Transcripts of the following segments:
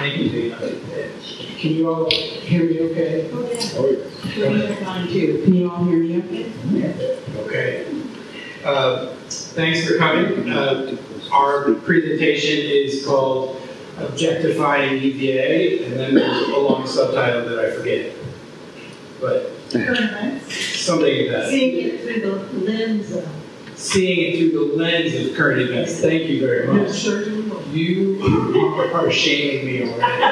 Thank you, Dana. Can you all hear me okay? Oh, yeah. Oh, We're on too. Can you all hear me okay? Okay. Uh, Thanks for coming. Uh, Our presentation is called Objectifying UVA, and then there's a long subtitle that I forget. But something of that. Seeing it through the lens of. Seeing it through the lens of current events. Thank you very much. Do. You are shaming me already.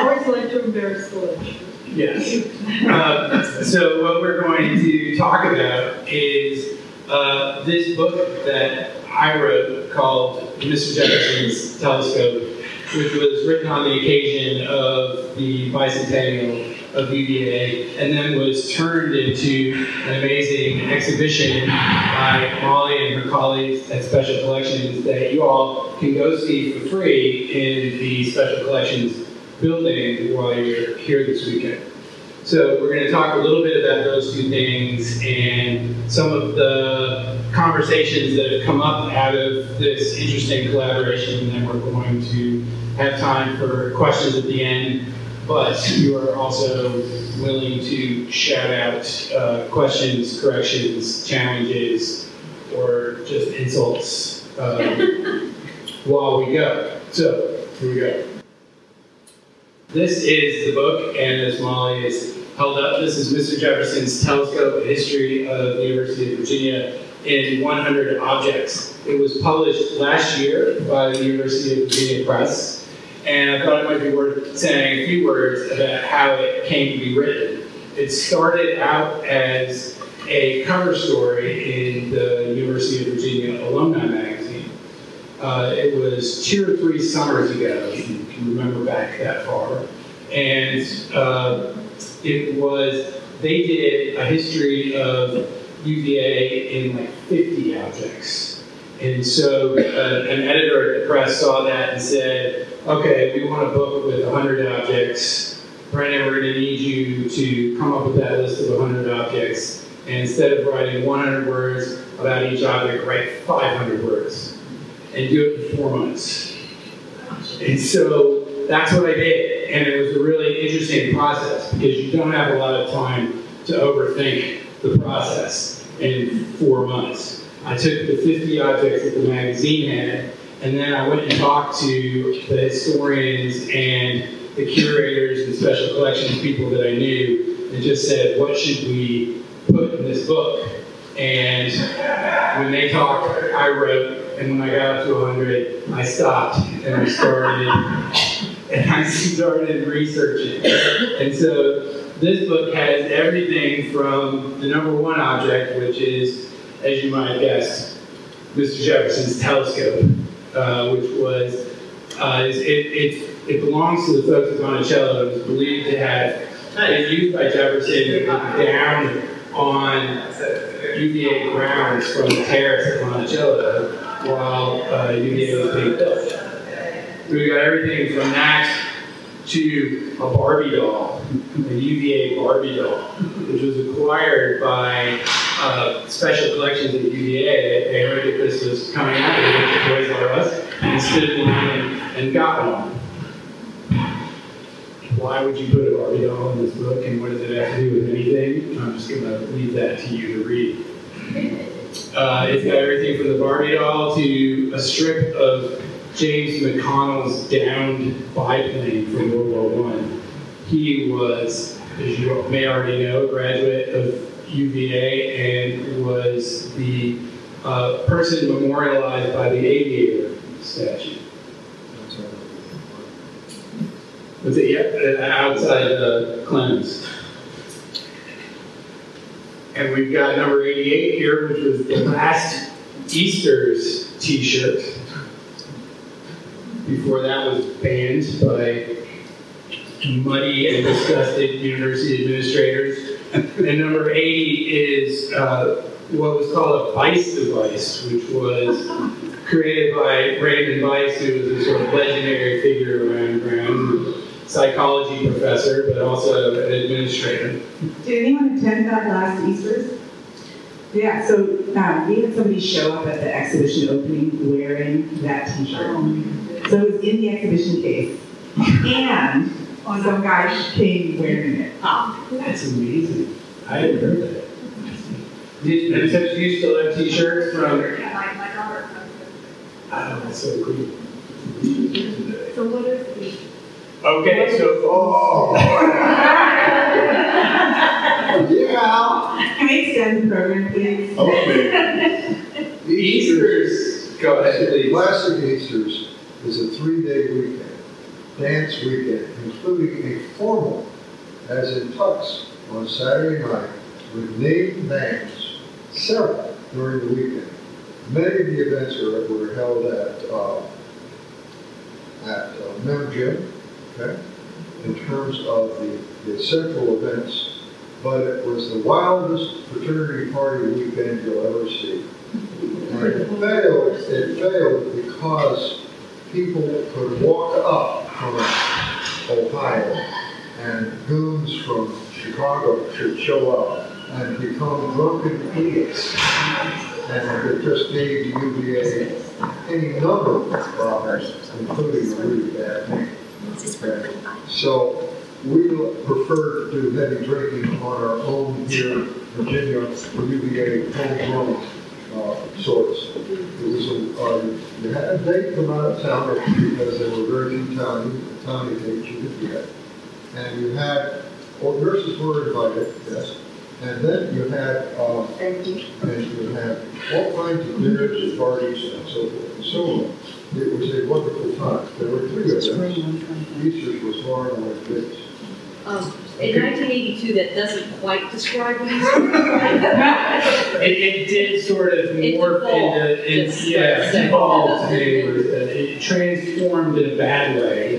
Always like to embarrass the lecturer. Yes. Uh, so what we're going to talk about is uh, this book that I wrote called Mr. Jefferson's Telescope, which was written on the occasion of the bicentennial of UVA, and then was turned into an amazing exhibition by Molly and her colleagues at Special Collections that you all can go see for free in the Special Collections building while you're here this weekend. So we're going to talk a little bit about those two things and some of the conversations that have come up out of this interesting collaboration. And then we're going to have time for questions at the end. But you are also willing to shout out uh, questions, corrections, challenges, or just insults um, while we go. So here we go. This is the book, and as Molly has held up, this is Mr. Jefferson's Telescope, History of the University of Virginia in 100 Objects. It was published last year by the University of Virginia Press, and I thought it might be worth saying a few words about how it came to be written. It started out as a cover story in the University of Virginia Alumni Magazine. Uh, it was two or three summers ago, if you can remember back that far. And uh, it was, they did a history of UVA in like 50 objects. And so uh, an editor at the press saw that and said, okay, we want a book with 100 objects. Brendan, we're going to need you to come up with that list of 100 objects. And instead of writing 100 words about each object, write 500 words and do it in four months. And so that's what I did. And it was a really interesting process because you don't have a lot of time to overthink the process in four months. I took the 50 objects that the magazine had, and then I went and talked to the historians and the curators and special collections people that I knew and just said, what should we put in this book? And when they talked, I wrote, and when I got up to 100, I stopped and I started and I started researching. And so this book has everything from the number one object, which is, as you might guessed, Mr. Jefferson's telescope, uh, which was uh, it, it, it belongs to the folks at Monticello. It was believed to have been used by Jefferson down on UVA grounds from the terrace at Monticello while uh, UVA was being built. We got everything from that to a Barbie doll, a UVA Barbie doll, which was acquired by uh, special collections at UVA. They heard that this was coming out, they went to Toys R Us and stood in line and got one. Why would you put a Barbie doll in this book, and what does it have to do with anything? I'm just going to leave that to you to read. Uh, it's got everything from the Barbie doll to a strip of James McConnell's downed biplane from World War One. He was, as you may already know, a graduate of UVA and was the uh, person memorialized by the aviator statue. Was it yeah, outside uh, Clemons? And we've got number 88 here, which was the last Easter's T-shirt. Before that was banned by muddy and disgusted university administrators. And number 80 is uh, what was called a Bice device, which was created by Raymond Bice, who was a sort of legendary figure around ground, psychology professor, but also an administrator. Did anyone attend that last Easter's? Yeah, so um, we had somebody show up at the exhibition opening wearing that T-shirt. So it was in the exhibition case. And oh, some guy came wearing it. Ah. That's amazing. I hadn't heard that. Did, and so do you still have t-shirts from, Yeah, My, my daughter comes oh, ah, that's so cool. in. So what is the? Okay, so, oh. oh. Yeah. Can we extend the program, please? Okay. The Easter's, go ahead, please. Classic Easters is a three-day weekend, dance weekend, including a formal, as in tux, on Saturday night with named bands, several during the weekend. Many of the events were, were held at, uh, at uh, Mem Gym, okay, in terms of the, the central events, but it was the wildest fraternity party weekend you'll ever see. And it failed, it failed because people could walk up from Ohio and goons from Chicago should show up and become drunken idiots. And it just gave UVA any number of problems, including a really bad name. So we prefer to do heavy drinking on our own here in Virginia, UVA homegrown uh, sorts. It was, a- uh, you had a date from out of town because there were very few towny, towny dates you could get. And you had, well, nurses were invited, yes. And then you had, um, and you had all kinds of dinners and parties and so forth and so on. It was a wonderful time. There were three events. Easter's was one of my favorites. Um, in 1982, that doesn't quite describe what he's describing. It, it did sort of morph devolved, into, in- just yeah, like evolved, it, it transformed in a bad way,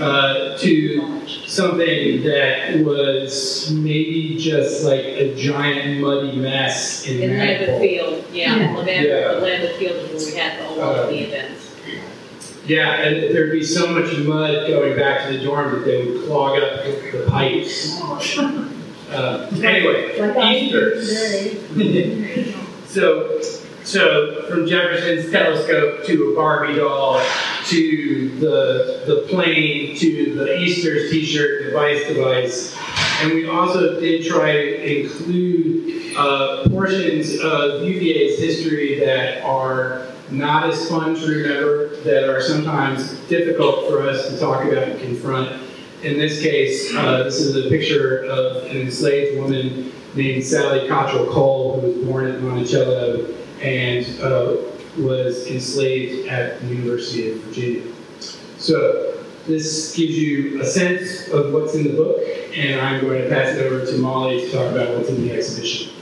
uh, to something that was maybe just like a giant muddy mess in In Mad Bowl. Lambeth Field, yeah, Yeah. Lambeth, Lambeth Field is where we had all Uh, of the events. Yeah, and there'd be so much mud going back to the dorm that they would clog up the pipes. Uh, anyway, Easter. So, so from Jefferson's telescope to a Barbie doll to the the plane to the Easter's T-shirt Bice device, and we also did try to include uh, portions of UVA's history that are not as fun to remember, that are sometimes difficult for us to talk about and confront. In this case, uh, this is a picture of an enslaved woman named Sally Cottrell Cole, who was born at Monticello and uh, was enslaved at the University of Virginia. So this gives you a sense of what's in the book, and I'm going to pass it over to Molly to talk about what's in the exhibition.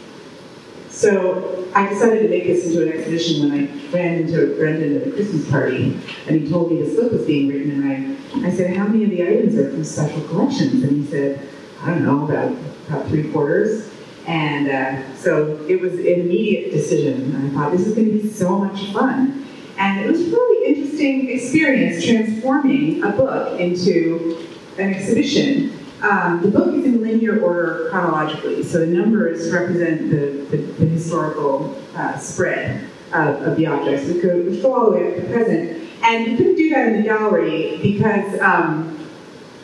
So I decided to make this into an exhibition when I ran into Brendan at a Christmas party, and he told me this book was being written, and I, I said, how many of the items are from special collections? And he said, I don't know, about, about three quarters. And uh, so it was an immediate decision. I thought, this is going to be so much fun. And it was a really interesting experience transforming a book into an exhibition. Um, the book is in linear order chronologically, so the numbers represent the, the, the historical uh, spread of, of the objects, which go, which go all the way up to the present. And we couldn't do that in the gallery because um,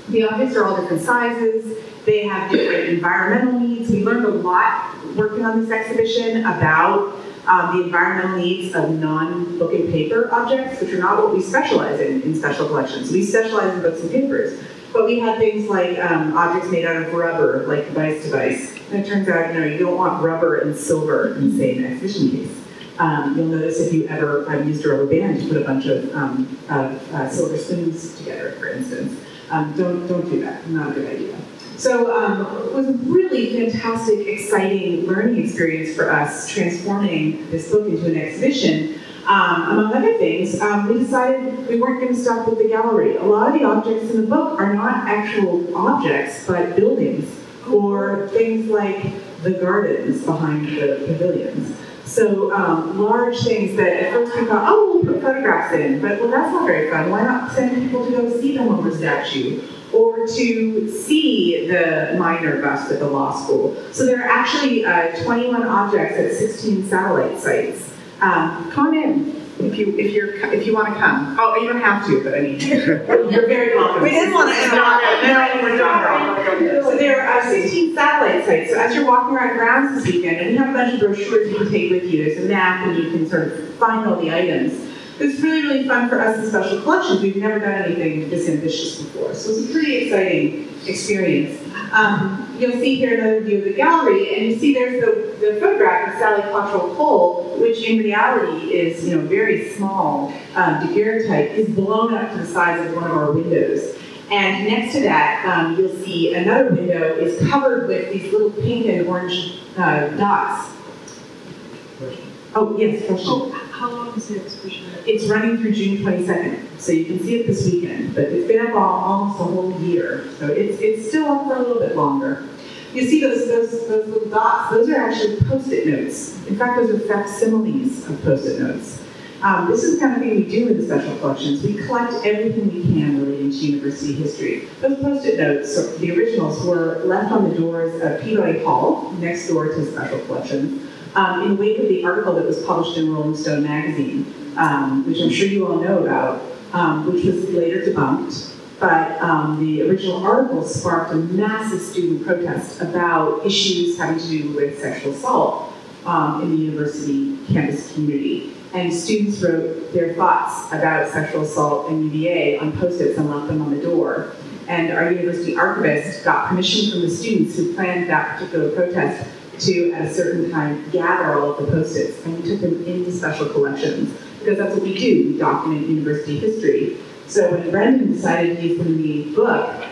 the objects are all different sizes, they have different environmental needs. We learned a lot working on this exhibition about um, the environmental needs of non-book and paper objects, which are not what we specialize in in special collections. We specialize in books and papers. But we had things like um, objects made out of rubber, like Bice device. And it turns out, you know, you don't want rubber and silver in the same exhibition case. Um, you'll notice if you ever have used a rubber band to put a bunch of, um, of uh, silver spoons together, for instance. Um, don't, don't do that, not a good idea. So um, it was a really fantastic, exciting learning experience for us, transforming this book into an exhibition. Um, among other things, um, we decided we weren't going to stop with the gallery. A lot of the objects in the book are not actual objects, but buildings or things like the gardens behind the pavilions. So um, large things that at first we thought, oh, we'll put photographs in, but well, that's not very fun. Why not send people to go see the Homer statue or to see the minor bust at the law school? So there are actually uh, 21 objects at 16 satellite sites. Um, come on in. if you, if you're, if you want to come. Oh, you don't have to, but I mean, you're very welcome. We didn't want to interrupt. No, we're not. So there are 16 satellite sites. So as you're walking around grounds this weekend, and we have a bunch of brochures you can take with you. There's a map, and you can sort of find all the items. It's really, really fun for us in special collections. We've never done anything this ambitious before, so it's a pretty exciting experience. Um, you'll see here another view of the gallery, and you see there's the, the photograph of Sally Cottrell Cole, which in reality is, you know, very small, um, daguerreotype, is blown up to the size of one of our windows. And next to that, um, you'll see another window is covered with these little pink and orange uh, dots. Question. Oh, yes, question. Oh, how long is the exhibition? It's running through June 22nd, so you can see it this weekend, but it's been up almost a whole year, so it's, it's still up for a little bit longer. You see those, those, those little dots, those are actually post-it notes. In fact, those are facsimiles of post-it notes. Um, this is the kind of thing we do in the special collections. We collect everything we can relating to university history. Those post-it notes, the originals, were left on the doors of Peabody Hall, next door to the special collections, um, in wake of the article that was published in Rolling Stone magazine, um, which I'm sure you all know about, um, which was later debunked. But um, the original article sparked a massive student protest about issues having to do with sexual assault um, in the university campus community. And students wrote their thoughts about sexual assault in UVA on post-its and left them on the door. And our university archivist got permission from the students who planned that particular protest to, at a certain time, gather all of the post-its, and we took them into special collections, because that's what we do, we document university history. So when Brendan decided to use them in the book,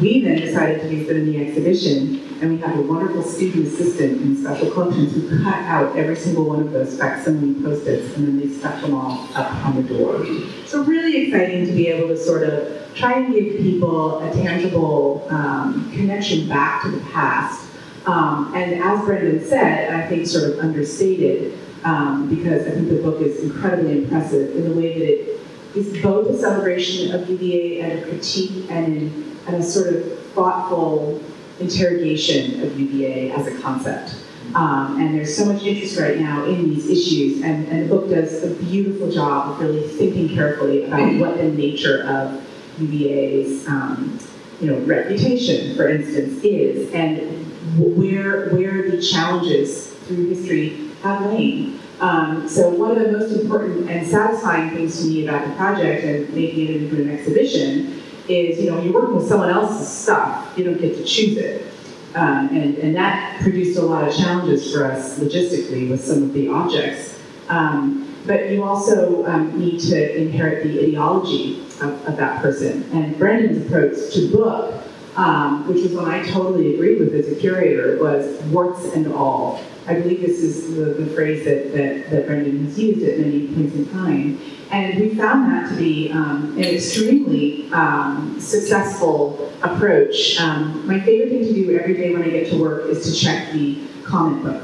we then decided to use them in the exhibition, and we have a wonderful student assistant in special collections who cut out every single one of those facsimile post-its, and then they stuck them all up on the door. So really exciting to be able to sort of try and give people a tangible um, connection back to the past um, and as Brendan said, I think sort of understated, um, because I think the book is incredibly impressive in the way that it is both a celebration of UVA and a critique and, and a sort of thoughtful interrogation of UVA as a concept. Um, and there's so much interest right now in these issues, and, and the book does a beautiful job of really thinking carefully about what the nature of UVA's um, you know, reputation, for instance, is, and where, where the challenges through history have lain. Um, so one of the most important and satisfying things to me about the project and making it into an exhibition is, you know, when you're working with someone else's stuff, you don't get to choose it. Um, and, and that produced a lot of challenges for us logistically with some of the objects. Um, but you also um, need to inherit the ideology of, of that person. And Brendan's approach to book um, which was one I totally agreed with as a curator, was warts and all. I believe this is the, the phrase that, that, that Brendan has used at many points in time. And we found that to be um, an extremely um, successful approach. Um, my favorite thing to do every day when I get to work is to check the comment book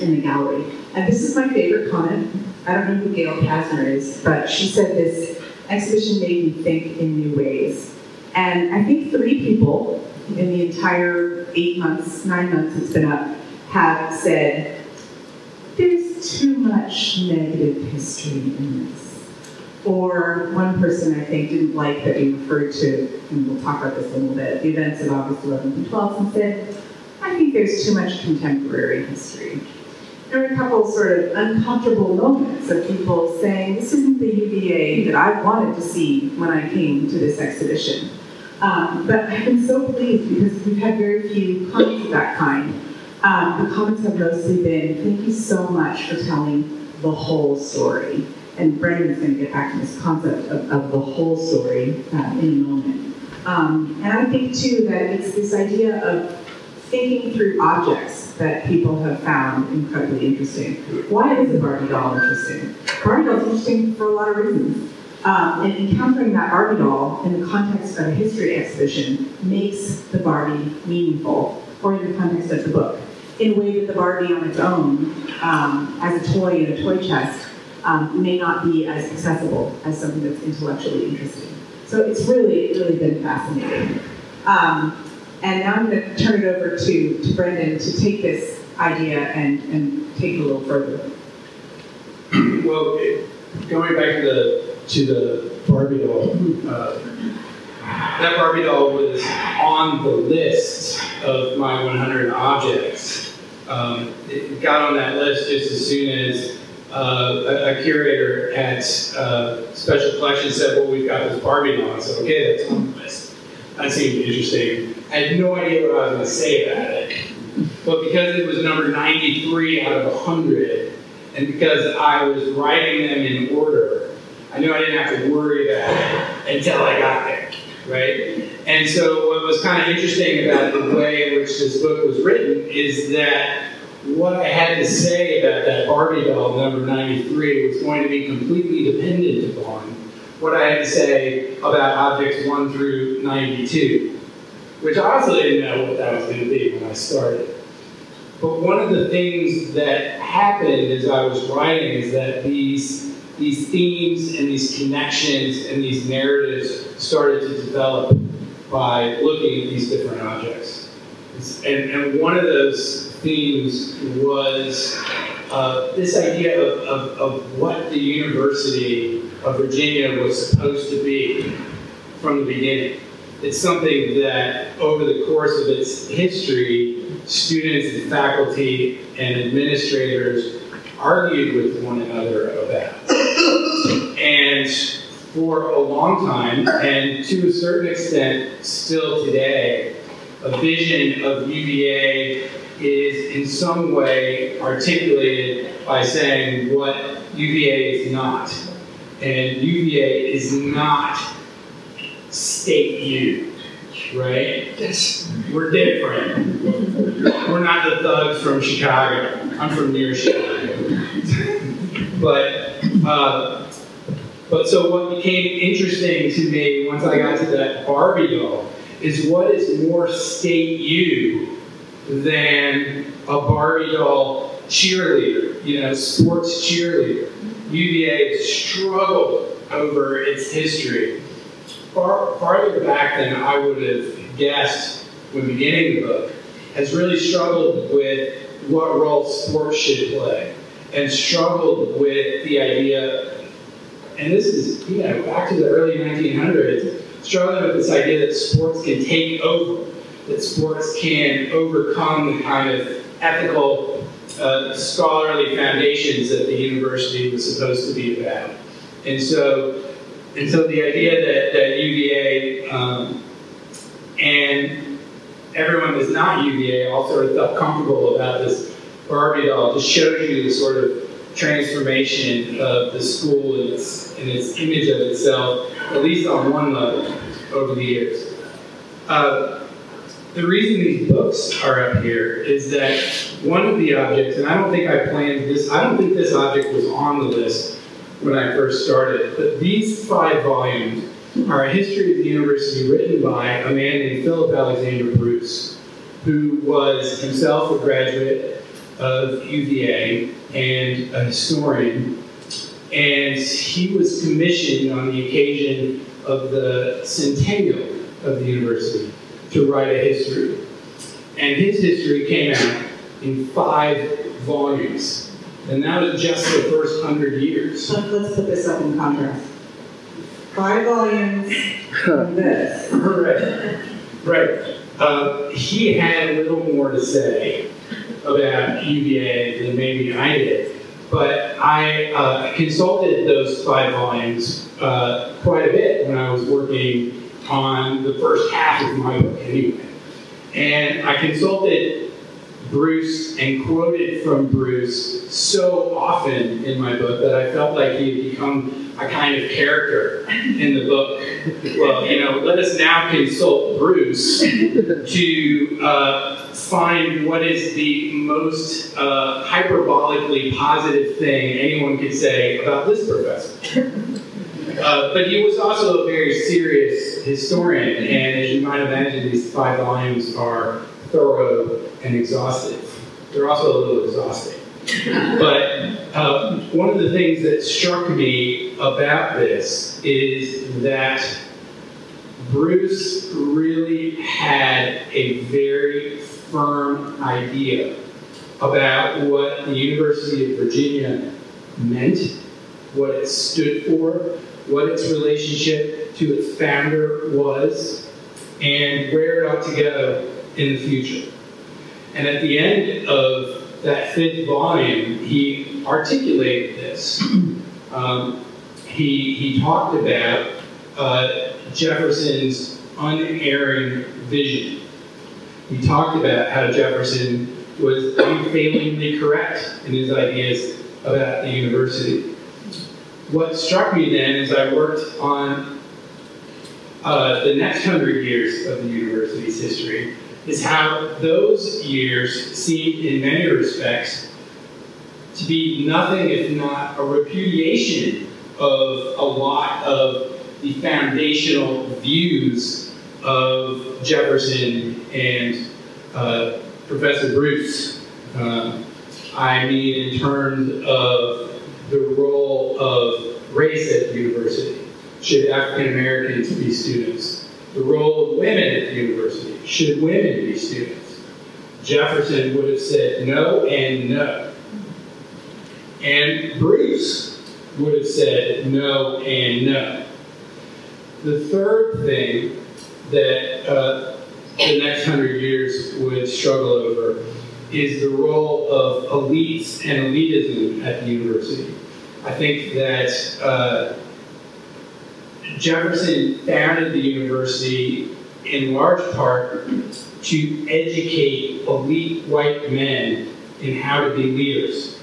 in the gallery. And this is my favorite comment. I don't know who Gail Kasner is, but she said this exhibition made me think in new ways. And I think three people in the entire eight months, nine months it's been up, have said, there's too much negative history in this. Or one person I think didn't like that we referred to, and we'll talk about this a little bit, the events of August 11th and 12th, and said, I think there's too much contemporary history. There were a couple sort of uncomfortable moments of people saying, this isn't the UVA that I wanted to see when I came to this exhibition. Um, but I've been so pleased because we've had very few comments of that kind. Um, the comments have mostly been, thank you so much for telling the whole story. And Brendan's going to get back to this concept of, of the whole story uh, in a moment. Um, and I think too that it's this idea of thinking through objects that people have found incredibly interesting. Why is a Barbie doll interesting? Barbie doll is interesting for a lot of reasons. Um, and encountering that Barbie doll in the context of a history exhibition makes the Barbie meaningful, or in the context of the book, in a way that the Barbie on its own, um, as a toy in a toy chest, um, may not be as accessible as something that's intellectually interesting. So it's really, really been fascinating. Um, and now I'm going to turn it over to, to Brendan to take this idea and, and take it a little further. Well, going back to the to the Barbie doll, uh, that Barbie doll was on the list of my 100 objects. Um, it got on that list just as soon as uh, a, a curator at uh, Special Collections said, "Well, we've got this Barbie doll." I said, "Okay, that's on the list." That seemed interesting. I had no idea what I was going to say about it, but because it was number 93 out of 100, and because I was writing them in order, I knew I didn't have to worry about it until I got there, right? And so what was kind of interesting about the way in which this book was written is that what I had to say about that Barbie doll number 93 was going to be completely dependent upon what I had to say about objects 1 through 92, which I also didn't know what that was going to be when I started. But one of the things that happened as I was writing is that these these themes and these connections and these narratives started to develop by looking at these different objects. And, and one of those themes was uh, this idea of, of, of what the University of Virginia was supposed to be from the beginning. It's something that over the course of its history, students and faculty and administrators argued with one another about. And for a long time, and to a certain extent still today, a vision of UVA is in some way articulated by saying what UVA is not. And UVA is not state U, right? Yes. We're different. We're not the thugs from Chicago. I'm from near Chicago. but uh, but so what became interesting to me once I got to that Barbie doll is what is more state you than a Barbie doll cheerleader, you know, sports cheerleader. UVA struggled over its history far farther back than I would have guessed when beginning the book, has really struggled with what role sports should play, and struggled with the idea, and this is, you know, back to the early 1900s, struggling with this idea that sports can take over, that sports can overcome the kind of ethical, uh, scholarly foundations that the university was supposed to be about. And so and so the idea that, that UVA um, and everyone that's not UVA all sort of felt comfortable about this Barbie doll just shows you the sort of transformation of the school and its, and its image of itself, at least on one level, over the years. Uh, the reason these books are up here is that one of the objects, and I don't think I planned this, I don't think this object was on the list when I first started. But these five volumes are a history of the university written by a man named Philip Alexander Bruce, who was himself a graduate of UVA and a historian. And he was commissioned on the occasion of the centennial of the university to write a history. And his history came out in five volumes. And that was just the first hundred years. So let's put this up in contrast. Five volumes of this. Right. Right. Uh, he had a little more to say about UVA than maybe I did. But I uh, consulted those five volumes uh, quite a bit when I was working on the first half of my book anyway. And I consulted Bruce and quoted from Bruce so often in my book that I felt like he had become a kind of character in the book. Well, you know, let us now consult Bruce to uh, find what is the most uh, hyperbolically positive thing anyone could say about this professor. Uh, but he was also a very serious historian, and as you might imagine, these five volumes are thorough and exhaustive. They're also a little exhausting. but uh, one of the things that struck me about this is that Bruce really had a very firm idea about what the University of Virginia meant, what it stood for, what its relationship to its founder was, and where it ought to go in the future. And at the end of that fifth volume, he articulated this. Um, he, he talked about uh, Jefferson's unerring vision. He talked about how Jefferson was unfailingly correct in his ideas about the university. What struck me then as I worked on uh, the next hundred years of the university's history is how those years seemed, in many respects, to be nothing if not a repudiation of a lot of the foundational views of Jefferson and uh, Professor Bruce. Uh, I mean, in terms of the role of race at the university. Should African Americans be students? The role of women at the university. Should women be students? Jefferson would have said no and no. And Bruce would have said no and no. The third thing that uh, the next hundred years would struggle over is the role of elites and elitism at the university. I think that uh, Jefferson founded the university in large part to educate elite white men in how to be leaders.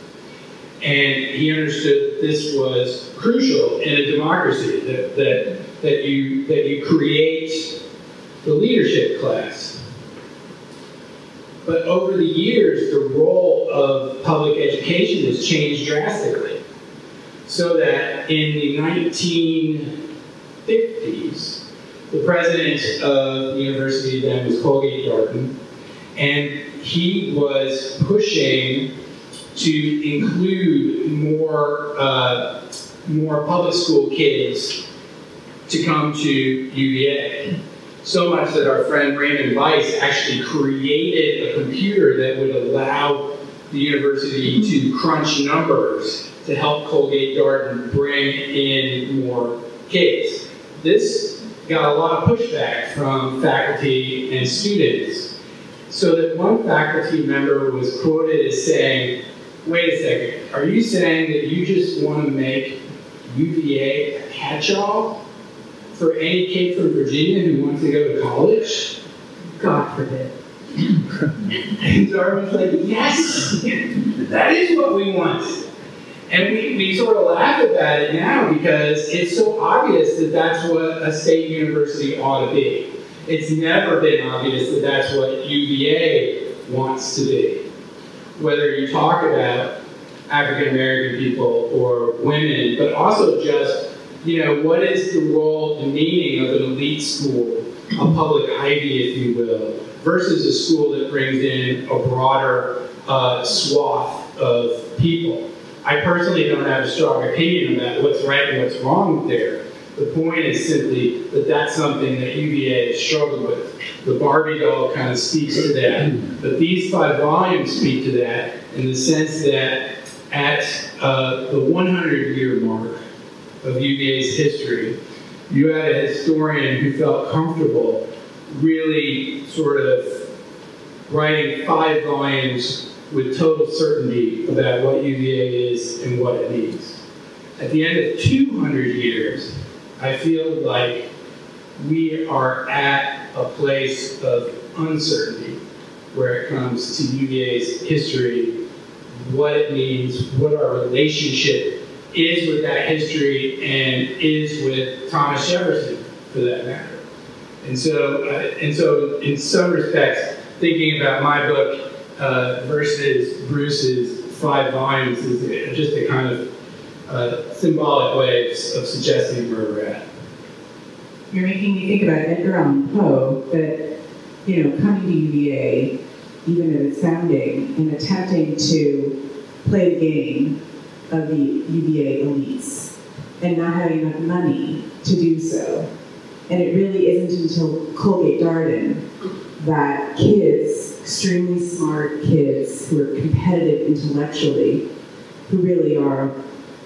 And he understood that this was crucial in a democracy, that, that, that, you, that you create the leadership class. But over the years, the role of public education has changed drastically. So that in the 1950s, the president of the university then was Colgate Darden, and he was pushing to include more, uh, more public school kids to come to UVA. So much that our friend Raymond Bice actually created a computer that would allow the university to crunch numbers to help Colgate Darden bring in more kids. This got a lot of pushback from faculty and students, so that one faculty member was quoted as saying, wait a second, are you saying that you just want to make UVA a catch-all for any kid from Virginia who wants to go to college? God forbid. And Darden was like, yes, that is what we want. And we, we sort of laugh about it now because it's so obvious that that's what a state university ought to be. It's never been obvious that that's what UVA wants to be. Whether you talk about African American people or women, but also just, you know, what is the role, the meaning of an elite school, a public Ivy, if you will, versus a school that brings in a broader uh, swath of people. I personally don't have a strong opinion about what's right and what's wrong there. The point is simply that that's something that UVA has struggled with. The Barbie doll kind of speaks to that. But these five volumes speak to that in the sense that at uh, the 100 year mark of UVA's history, you had a historian who felt comfortable really sort of writing five volumes with total certainty about what UVA is and what it needs. At the end of 200 years, I feel like we are at a place of uncertainty where it comes to UVA's history, what it means, what our relationship is with that history, and is with Thomas Jefferson, for that matter. And so, uh, and so, in some respects, thinking about my book uh, versus Bruce's five volumes is just a kind of uh, symbolic way of, of suggesting where we're at. You're making me think about Edgar Allan Poe, that, you know, coming to UVA, even at its founding, and attempting to play the game of the UVA elites, and not having enough money to do so. And it really isn't until Colgate Darden that kids, extremely smart kids who are competitive intellectually, who really are,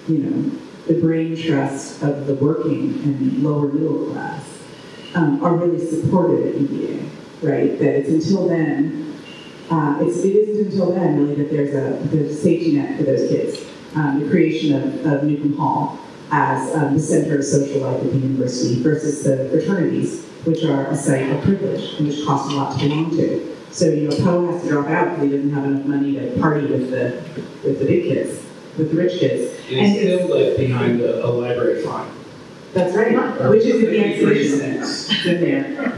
you know, the brain trust of the working and lower middle class um, are really supported at UVA, right? That it's until then, uh, it's, it isn't until then really that there's a, there's a safety net for those kids. Um, the creation of, of Newcomb Hall as um, the center of social life at the university versus the fraternities, which are a site of privilege and which cost a lot to belong to. So, you know, Poe has to drop out because he doesn't have enough money to party with the, with the big kids, with the rich kids. And it's still left behind a, a library fund. That's right, which is in the exhibition. It's in there.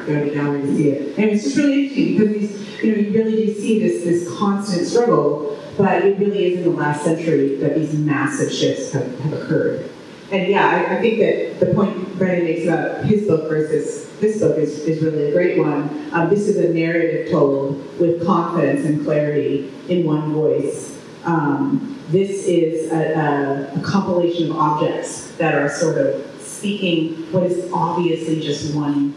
Go to the gallery to see it. And it's just really interesting because these, you know, you really do see this, this constant struggle, but it really is in the last century that these massive shifts have, have occurred. And yeah, I, I think that the point Brendan makes about his book versus this book is, is really a great one. Um, this is a narrative told with confidence and clarity in one voice. Um, this is a, a, a compilation of objects that are sort of speaking what is obviously just one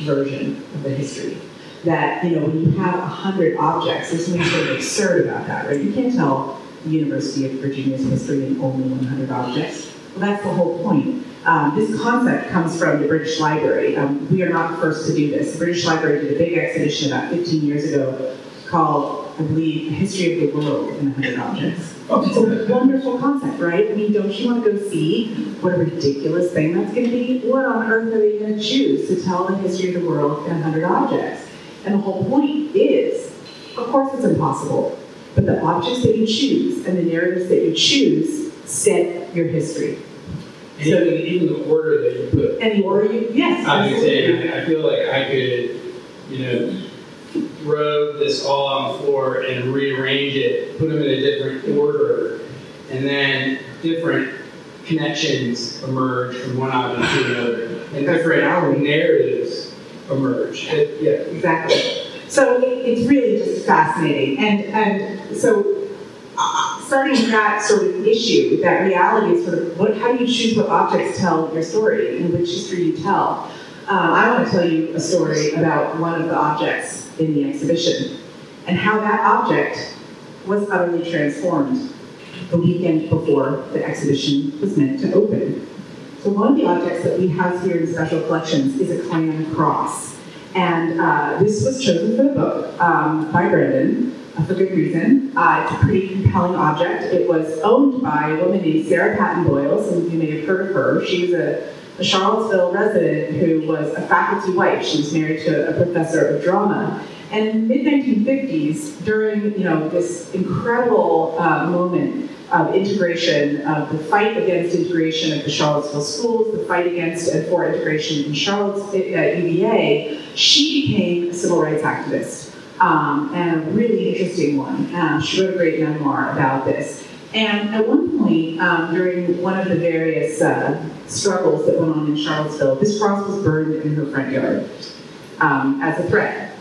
version of the history. That, you know, when you have a hundred objects, there's something sort of absurd about that, right? You can't tell the University of Virginia's history in only 100 objects. Well, that's the whole point. Um, this concept comes from the British Library. Um, we are not the first to do this. The British Library did a big exhibition about 15 years ago called, I believe, History of the World in 100 Objects. It's a wonderful concept, right? I mean, don't you want to go see what a ridiculous thing that's going to be? What on earth are they going to choose to tell the history of the world in 100 objects? And the whole point is, of course it's impossible, but the objects that you choose and the narratives that you choose set your history. And even, even the order that you put And the order you, yes. I would say, I feel like I could, you know, throw this all on the floor and rearrange it, put them in a different order, and then different connections emerge from one object to another, and That's different narratives emerge. It- yeah. Exactly. So it, it's really just fascinating. And, and so starting that sort of issue, that reality is sort of what, how do you choose what objects tell your story and which history you tell? Um, I want to tell you a story about one of the objects in the exhibition and how that object was utterly transformed the weekend before the exhibition was meant to open. So one of the objects that we have here in special collections is a Klan cross. And uh, this was chosen for the book um, by Brendan for good reason. Uh, it's a pretty compelling object. It was owned by a woman named Sarah Patton Boyle. Some of you may have heard of her. She was a, a Charlottesville resident who was a faculty wife. She was married to a professor of drama. And in the mid 1950s, during you know this incredible uh, moment of integration, of the fight against integration of the Charlottesville schools, the fight against and for integration in Charlottesville at UVA, she became a civil rights activist, um, and a really interesting one. Um, she wrote a great memoir about this. And at one point, um, during one of the various uh, struggles that went on in Charlottesville, this cross was burned in her front yard um, as a threat.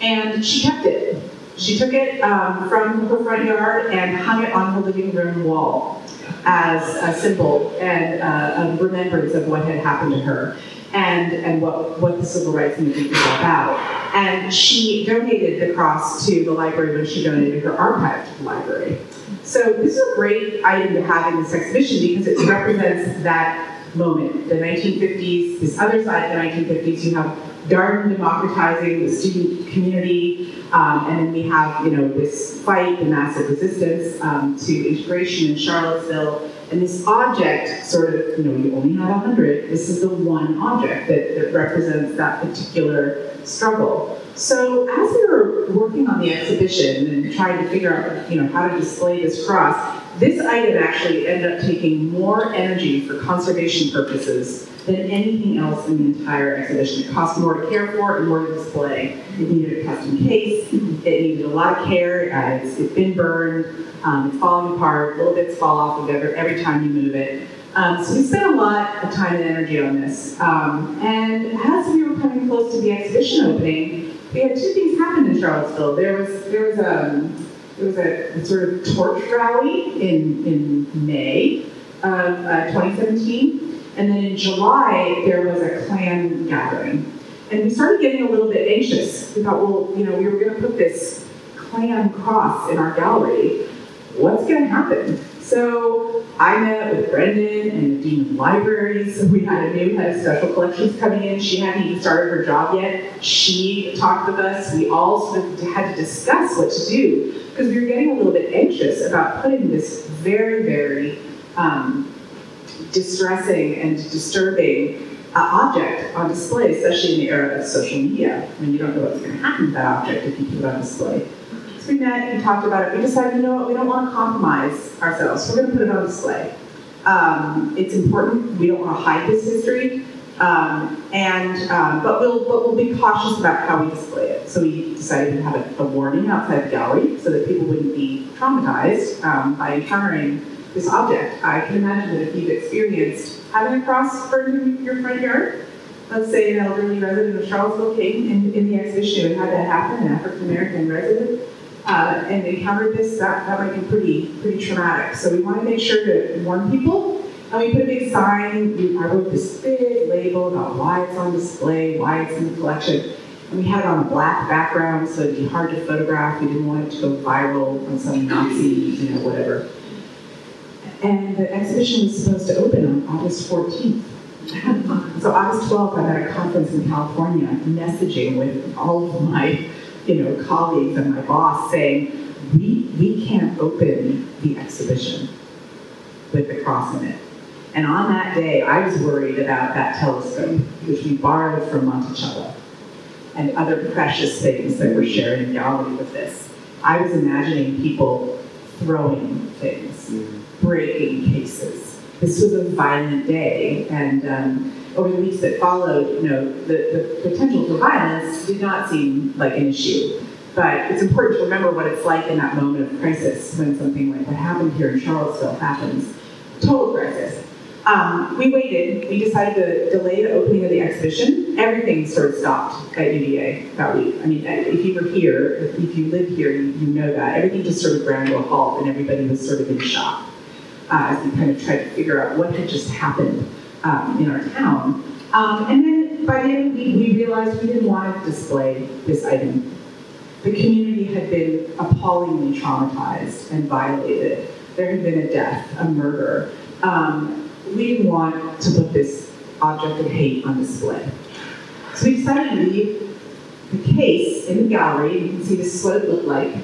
And she kept it. She took it um, from her front yard and hung it on her living room wall as a symbol and uh, a remembrance of what had happened to her and, and what, what the civil rights movement all about. And she donated the cross to the library when she donated her archive to the library. So this is a great item to have in this exhibition because it represents that moment, the 1950s, this other side of the 1950s, you have Darden democratizing the student community, um, and then we have, you know, this fight, the massive resistance um, to integration in Charlottesville, and this object sort of, you know, you only have 100, this is the one object that, that represents that particular struggle. So as we were working on the exhibition and trying to figure out, you know, how to display this cross, this item actually ended up taking more energy for conservation purposes than anything else in the entire exhibition. It cost more to care for and more to display. It needed a custom case. It needed a lot of care. Uh, it's, been burned. Um, it's falling apart. Little bits fall off of it every time you move it. Um, so we spent a lot of time and energy on this. Um, and as we were coming close to the exhibition opening, we had two things happen in Charlottesville. There was there was um, there was a, a sort of torch rally in in May of uh, 2017. And then in July, there was a Klan gathering. And we started getting a little bit anxious. We thought, well, you know, we were going to put this Klan cross in our gallery. What's going to happen? So I met with Brendan and the dean of libraries. We had a new head of special collections coming in. She hadn't even started her job yet. She talked with us. We all sort of had to discuss what to do because we were getting a little bit anxious about putting this very, very um, distressing and disturbing uh, object on display, especially in the era of social media, when you don't know what's going to happen to that object if you put it on display. So we met, we talked about it, we decided, you know what, we don't want to compromise ourselves, we're going to put it on display. Um, it's important, we don't want to hide this history, um, and, um, but we'll, but we'll be cautious about how we display it. So we decided to have a, a warning outside the gallery so that people wouldn't be traumatized um, by encountering this object. I can imagine that if you've experienced having a cross burned in your front yard, let's say an elderly resident of Charlottesville came in, in the exhibition and had that happen, an African American resident, uh, and encountered this, that, that might be pretty, pretty traumatic. So we want to make sure to warn people. And we put a big sign, I wrote this big label about why it's on display, why it's in the collection. And we had it on a black background, so it'd be hard to photograph. We didn't want it to go viral on some Nazi, you know, whatever. And the exhibition was supposed to open on August 14th. so August 12th, I'm at a conference in California, messaging with all of my, you know, colleagues and my boss saying, we, we can't open the exhibition with the cross in it. And on that day, I was worried about that telescope, which we borrowed from Monticello, and other precious things that were shared in gallery with this. I was imagining people throwing things, mm-hmm. Breaking cases. This was a violent day, and um, over the weeks that followed, you know, the, the potential for violence did not seem like an issue. But it's important to remember what it's like in that moment of crisis when something like what happened here in Charlottesville happens. Total crisis. Um, we waited. We decided to delay the opening of the exhibition. Everything sort of stopped at UVA that week. I mean, if you were here, if you live here, you, you know that. Everything just sort of ground to a halt and everybody was sort of in shock uh, as we kind of tried to figure out what had just happened um, in our town. Um, and then by the end the week, we realized we didn't want to display this item. The community had been appallingly traumatized and violated. There had been a death, a murder. Um, we didn't want to put this object of hate on display. So we decided to leave the case in the gallery. You can see this is what it looked like,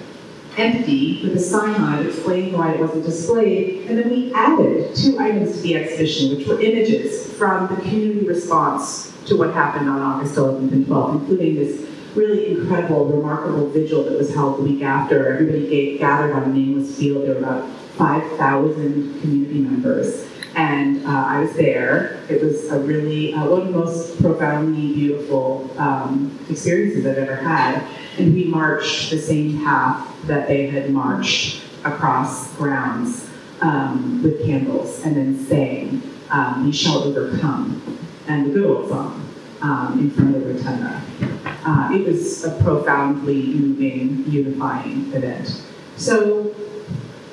empty, with a sign on it explaining why it wasn't displayed. And then we added two items to the exhibition, which were images from the community response to what happened on August 11th and 12th, including this really incredible, remarkable vigil that was held the week after. Everybody gathered on a nameless field. There were about 5,000 community members. And uh, I was there. It was a really, uh, one of the most profoundly beautiful um, experiences I've ever had. And we marched the same path that they had marched across grounds um, with candles and then sang, um, We Shall Overcome, and the good old song um, in front of the rotunda. Uh, it was a profoundly moving, unifying event. So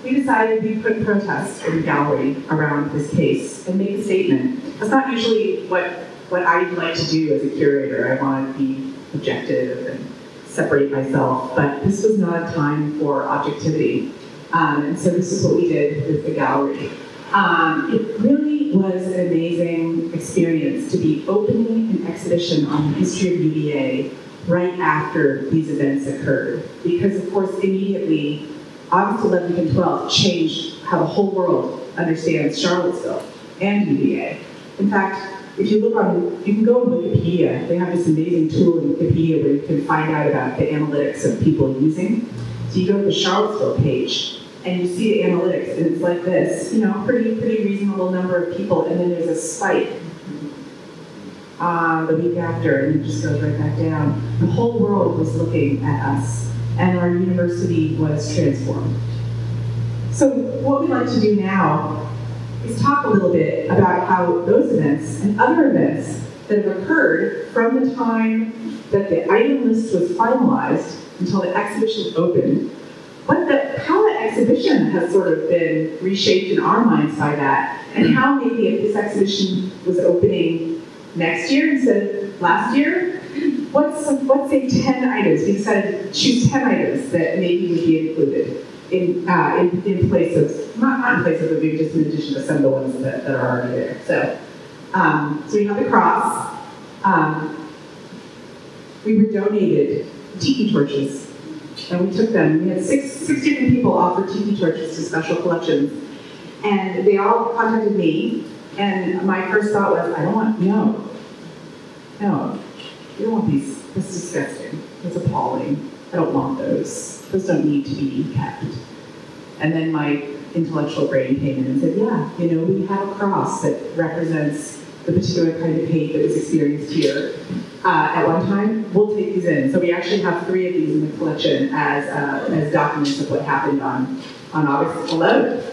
we decided we put protest in the gallery around this case and make a statement. That's not usually what, what I like to do as a curator. I want to be objective and separate myself, but this was not a time for objectivity. Um, and so this is what we did with the gallery. Um, it really was an amazing experience to be opening an exhibition on the history of UVA right after these events occurred. Because of course, immediately August 11th and 12th changed how the whole world understands Charlottesville and UVA. In fact, if you look on, you can go on Wikipedia. They have this amazing tool in Wikipedia where you can find out about the analytics of people using. So you go to the Charlottesville page and you see the analytics, and it's like this, you know, pretty pretty reasonable number of people, and then there's a spike uh, the week after, and it just goes right back down. The whole world was looking at us and our university was transformed. So what we'd like to do now is talk a little bit about how those events and other events that have occurred from the time that the item list was finalized until the exhibition opened, what the, how the exhibition has sort of been reshaped in our minds by that, and how maybe if this exhibition was opening next year instead of last year, what's, let's say 10 items, we to choose 10 items that maybe would be included in, uh, in, in place of, not, not in place of, but maybe just in addition to some of the ones that, that are already there. So, um, so we have the cross. Um, we were donated tiki torches, and we took them. We had six, six different people offer tiki torches to special collections, and they all contacted me. And my first thought was, I don't want, no, no, you don't want these. That's disgusting. That's appalling. I don't want those. Those don't need to be kept. And then my intellectual brain came in and said, yeah, you know, we have a cross that represents the particular kind of hate that was experienced here uh, at one time. We'll take these in. So we actually have three of these in the collection as, uh, as documents of what happened on, on August 11th.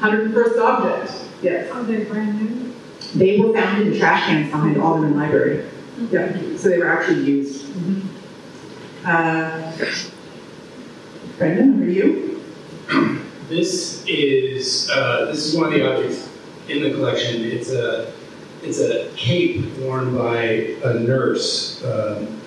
101st object, yes. Are they brand new? They were found in the trash cans behind Alderman Library. Yeah, so they were actually used. Uh, Brendan, are you? This is uh, this is one of the objects in the collection. It's a it's a cape worn by a nurse um,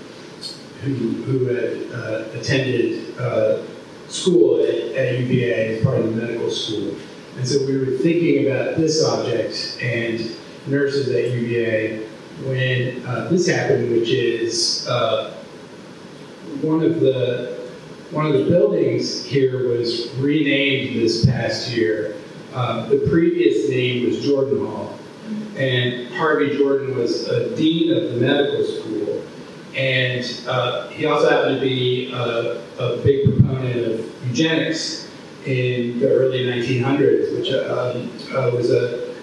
who who had uh, attended uh, school at, at UVA as part of the medical school. And so we were thinking about this object and nurses at UVA when uh, this happened, which is uh, one of the one of the buildings here was renamed this past year. Um, the previous name was Jordan Hall, and Harvey Jordan was a dean of the medical school, and uh, he also happened to be a, a big proponent of eugenics in the early 1900s, which um, uh, was a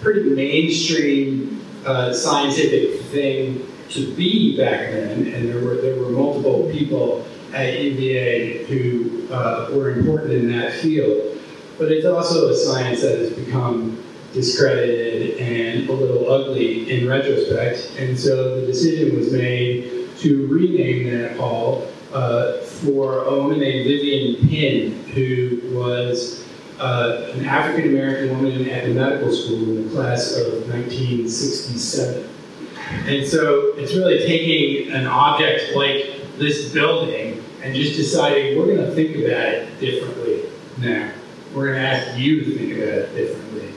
pretty mainstream uh, scientific thing to be back then, and there were there were multiple people at UVA who uh, were important in that field. But it's also a science that has become discredited and a little ugly in retrospect, and so the decision was made to rename that hall uh, for a woman named Vivian Pinn, who was uh, an African American woman at the medical school in the class of 1967. And so it's really taking an object like this building and just deciding we're going to think about it differently now. We're going to ask you to think about it differently.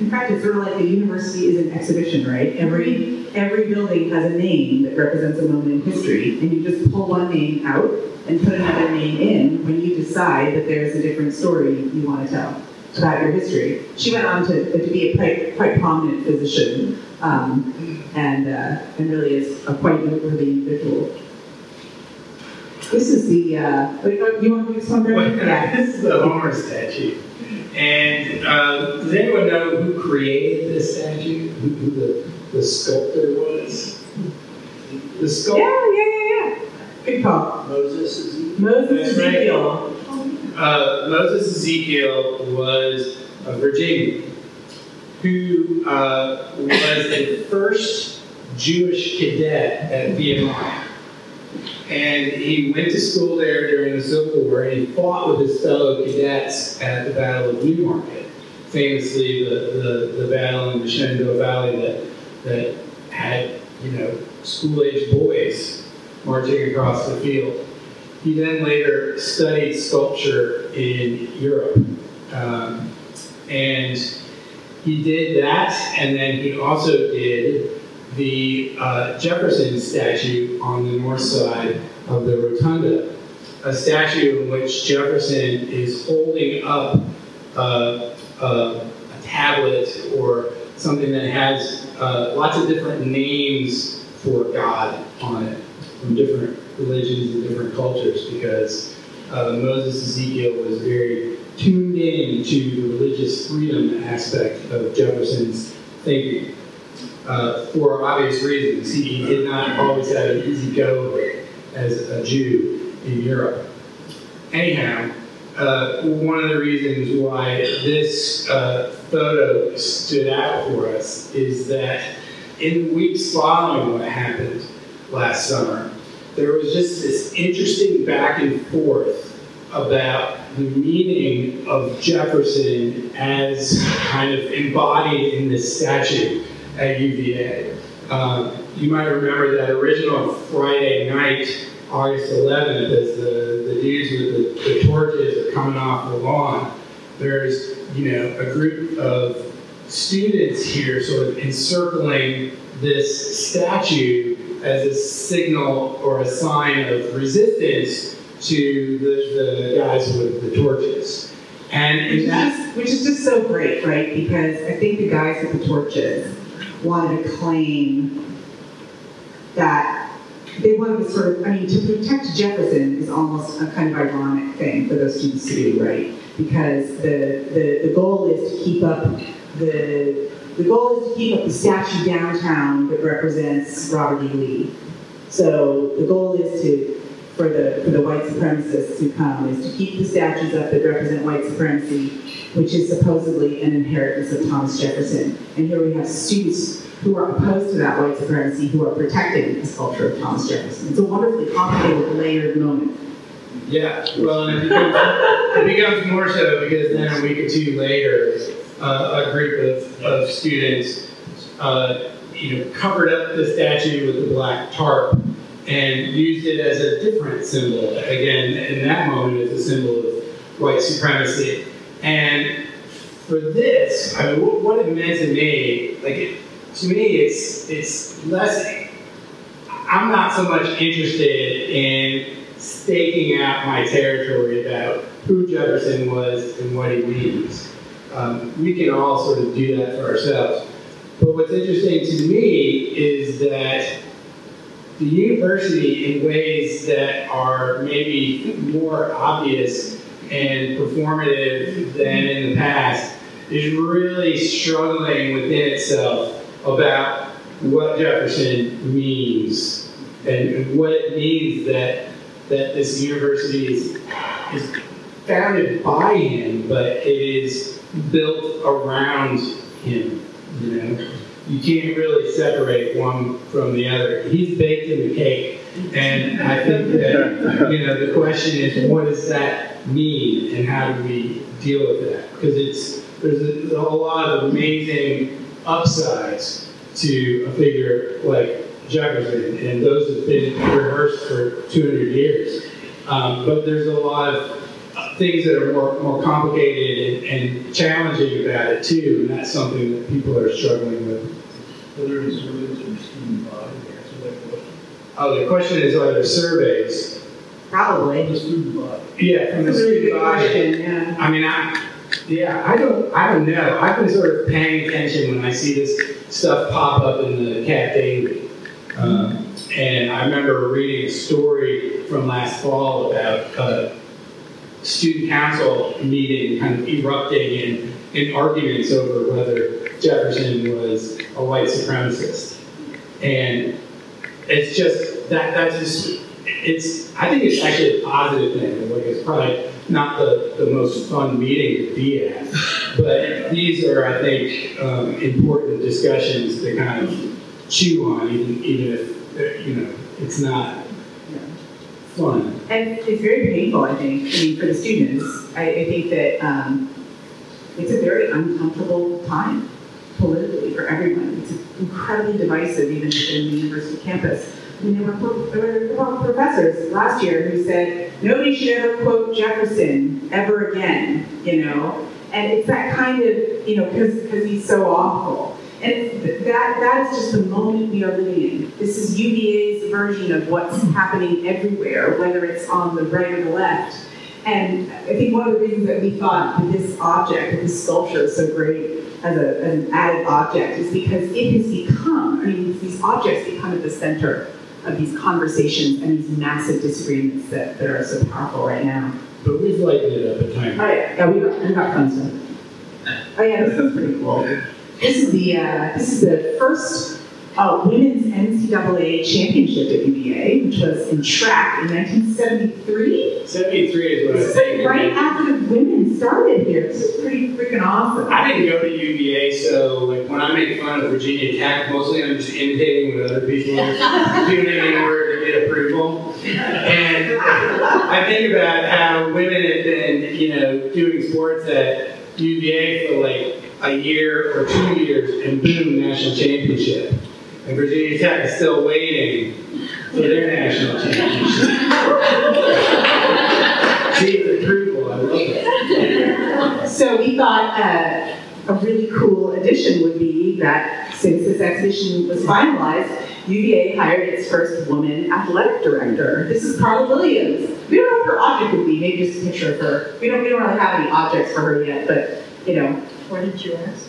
In fact, it's sort of like the university is an exhibition, right? Every every building has a name that represents a moment in history, and you just pull one name out and put another name in when you decide that there's a different story you want to tell about your history. She went on to, to be a quite, quite prominent physician, um, and and really is a quite noteworthy individual. This is the, uh, oh, you want to one, Brendan? Yeah. This is the Homer statue. And uh, does anyone know who created this statue? Who, who the, the sculptor was? The sculptor. yeah, yeah, yeah. Good call. Moses is Moses Ezekiel. uh, Moses Ezekiel was a Virginian who uh, was the first Jewish cadet at VMI. And he went to school there during the Civil War and he fought with his fellow cadets at the Battle of Newmarket. Famously, the, the, the battle in the Shenandoah Valley that, that had, you know, school-age boys marching across the field. He then later studied sculpture in Europe. Um, and he did that, and then he also did the uh, Jefferson statue on the north side of the rotunda, a statue in which Jefferson is holding up uh, uh, a tablet or something that has uh, lots of different names for God on it from different religions and different cultures because uh, Moses Ezekiel was very tuned in to the religious freedom aspect of Jefferson's thinking. Uh, for obvious reasons, he did not always have an easy go as a Jew in Europe. Anyhow, uh, one of the reasons why this uh, photo stood out for us is that in the weeks following what happened last summer, there was just this interesting back and forth about the meaning of Jefferson as kind of embodied in this statue at UVA. Um, you might remember that original Friday night August 11th, as the, the dudes with the, the torches are coming off the lawn, there's, you know, a group of students here sort of encircling this statue as a signal or a sign of resistance to the, the guys with the torches. And Which just, which is just so great, right? Because I think the guys with the torches wanted to claim that they wanted to sort of, I mean, to protect Jefferson is almost a kind of ironic thing for those students to do, right? Because the, the, the goal is to keep up the, the goal is to keep up the statue downtown that represents Robert E. Lee. So the goal is to, for the, for the white supremacists who come, is to keep the statues up that represent white supremacy, which is supposedly an inheritance of Thomas Jefferson. And here we have students who are opposed to that white supremacy who are protecting the sculpture of Thomas Jefferson. It's a wonderfully complicated, layered moment. Yeah, well, and it becomes, it becomes more so because then a week or two later, uh, a group of, of students, uh, you know, covered up the statue with the black tarp and used it as a different symbol. Again, in that moment, as a symbol of white supremacy. And for this, I mean, what, it meant to me, like, it, to me, it's it's less. I'm not so much interested in staking out my territory about who Jefferson was and what he means. Um, we can all sort of do that for ourselves. But what's interesting to me is that the university, in ways that are maybe more obvious and performative than in the past, is really struggling within itself about what Jefferson means and, what it means that that this university is, is founded by him, but it is built around him. You know, you can't really separate one from the other. He's baked in the cake, and I think that you know the question is, what does that mean, and how do we deal with that? Because it's there's a, a lot of amazing upsides to a figure like Jefferson, and those have been rehearsed for 200 years. Um, but there's a lot of things that are more, more complicated and, and challenging about it too, and that's something that people are struggling with. Are there any surveys in the student body to answer that question? Oh, the question is, are there surveys? Probably. The student body. Yeah, from the That's a student good body. question, yeah. I mean, I, yeah, I don't, I don't know. I've been sort of paying attention when I see this stuff pop up in the Cav Daily. Um, and I remember reading a story from last fall about uh, student council meeting kind of erupting in, in arguments over whether Jefferson was a white supremacist. And it's just that that's just it's I think it's actually a positive thing. Like it's probably not the, the most fun meeting to be at, but these are I think um, important discussions to kind of chew on, even even if uh, you know it's not fun. And it's very painful, I think, I mean, for the students. I, I think that um, it's a very uncomfortable time politically for everyone. It's incredibly divisive, even within the university campus. I mean, there were, there were- professors last year who said, nobody should ever quote Jefferson ever again, you know? And it's that kind of, you know, because he's so awful. And that, that is just the moment we are living in. This is UVA's version of what's happening everywhere, whether it's on the right or the left. And I think one of the reasons that we thought that this object, this sculpture is so great as, a, as an added object is because it has become, I mean, these objects become at the center of these conversations and these massive disagreements that, that are so powerful right now. But we've lightened it up a tiny. Oh yeah, yeah, we got, we got fun stuff. Oh yeah, this is pretty cool. This is the, uh, this is the first, uh, women's NCAA championship at UVA, which was in track in nineteen seventy-three. 73 is what I This is think. right after the women started here. This is pretty freaking awesome. I didn't go to UVA, so like when I make fun of Virginia Tech, mostly I'm just imitating what other people are doing in order to get approval. And I think about how women have been, you know, doing sports at UVA for like a year or two years, and boom, national championship. And Virginia Tech is still waiting for their national championship. See the approval, I love it. So we thought uh, a really cool addition would be that since this exhibition was finalized, UVA hired its first woman athletic director. This is Carla Williams. We don't know what her object would be, maybe just a picture of her. We don't, we don't really have any objects for her yet, but, you know. What did you ask?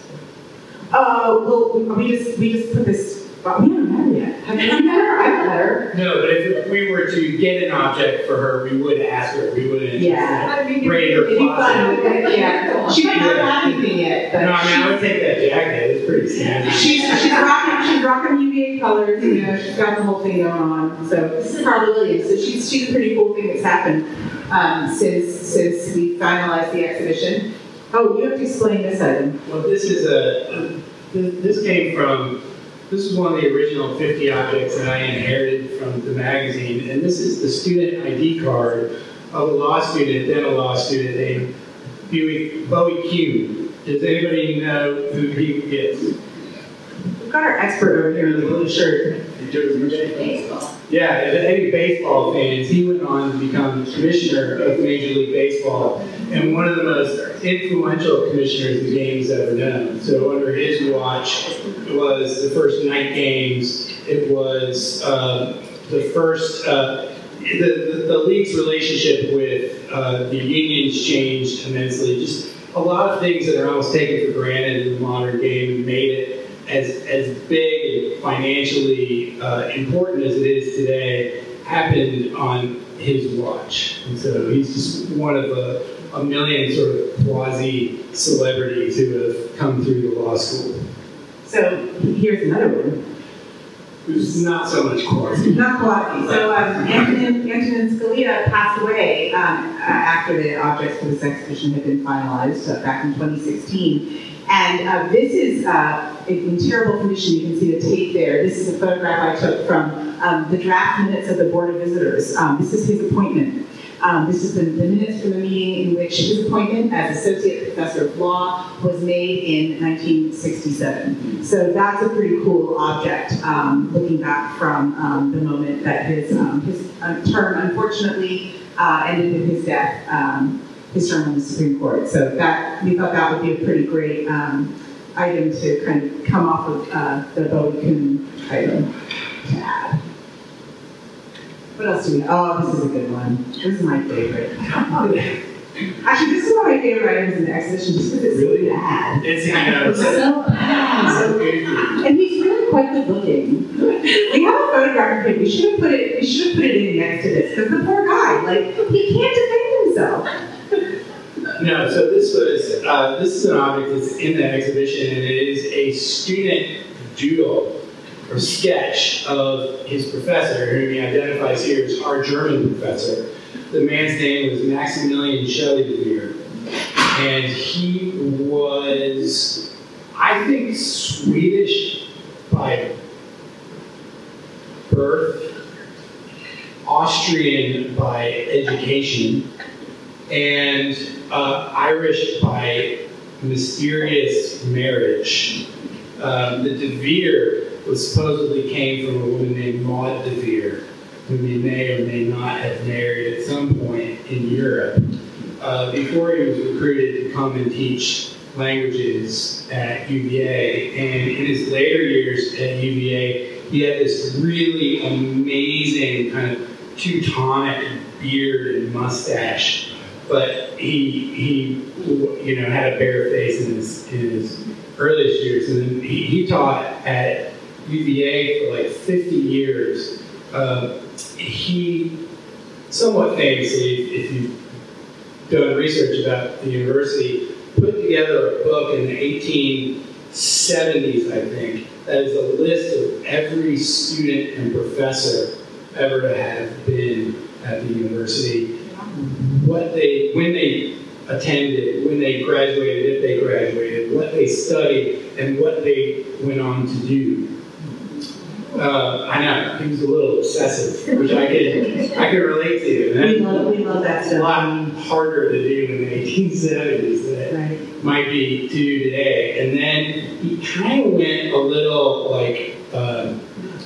Uh, well, we just, we just put this, uh, we haven't met her yet. Have you met her? I haven't met her. No, but if we were to get an object for her, we would ask her, we wouldn't Yeah. I mean, raid her It'd be closet. fun, with yeah. She might not have anything yet, No, I mean, I would take that jacket, it's pretty snazzy. she's, she's rocking, she's rocking UVA colors, you know, she's got the whole thing going on. So this is Carla Williams, so she's, she's a pretty cool thing that's happened, um, since, since we finalized the exhibition. Oh, you have to explain this item. Well, this is a, this came from, this is one of the original 50 objects that I inherited from the magazine, and this is the student ID card of a law student, then a law student named Bowie, Bowie Kuhn. Does anybody know who he is? We've got our expert over here in the blue shirt. Baseball. Yeah, any baseball fans, he went on to become commissioner of Major League Baseball and one of the most influential commissioners the game's ever known. So under his watch, it was the first night games. It was uh, the first. Uh, the, the, the league's relationship with uh, the unions changed immensely. Just a lot of things that are almost taken for granted in the modern game made it as, as big and financially uh, important as it is today happened on his watch. And so he's just one of a, a million sort of quasi celebrities who have come through the law school. So here's another one. Who's not so much quasi. Not quasi. So um, Antonin, Antonin Scalia passed away um, after the objects for this exhibition had been finalized uh, back in 2016. And uh, this is uh, in, terrible condition. You can see the tape there. This is a photograph I took from um, the draft minutes of the Board of Visitors. Um, this is his appointment. Um, this is the, the minutes from the meeting in which his appointment as Associate Professor of Law was made in 1967. So that's a pretty cool object, um, looking back from um, the moment that his, um, his uh, term unfortunately uh, ended with his death, um, his term on the Supreme Court. So that we thought that would be a pretty great um, item to kind of come off of uh, the Bowie Kuhn item to add. What else do we? Oh, this is a good one. This is my favorite. Actually, this is one of my favorite items in the exhibition just because it's Really? bad. It's, you know, so bad. so goofy. And he's really quite good looking. We have a photograph of him. We should have put it. We should have put it in next to this because the poor guy, like, he can't defend himself. No, so this was uh, this is an object that's in the exhibition, and it is a student doodle or sketch of his professor, whom he identifies here as our German professor. The man's name was Maximilian Schellinger, and he was, I think, Swedish by birth, Austrian by education, and uh, Irish by mysterious marriage. Um, the De Vere was supposedly came from a woman named Maud De Vere, whom he may or may not have married at some point in Europe. Uh, before he was recruited to come and teach languages at UVA, and in his later years at UVA, he had this really amazing kind of Teutonic beard and mustache but he he you know had a bare face in his in his earliest years, and then he, he taught at UVA for like 50 years. Uh, he somewhat famously, if you've done research about the university, put together a book in the 1870s, I think, that is a list of every student and professor ever to have been at the university what they, when they attended, when they graduated, if they graduated, what they studied, and what they went on to do. Uh, I know he was a little obsessive, which I could I could relate to. And We love, we love that a lot harder to do in the 1870s than Right. it might be to do today. And then he kind of went a little like. Um,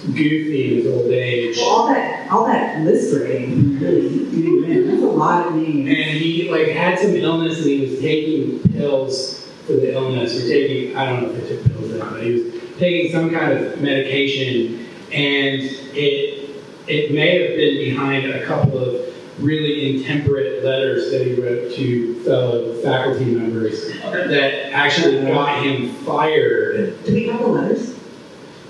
goofy in his old age. Well, all that, all that list writing, really, that's a lot of names. And he like had some illness and he was taking pills for the illness, or taking, I don't know if he took pills or not, but he was taking some kind of medication and it, it may have been behind a couple of really intemperate letters that he wrote to fellow faculty members that actually got him fired. Do we have the letters?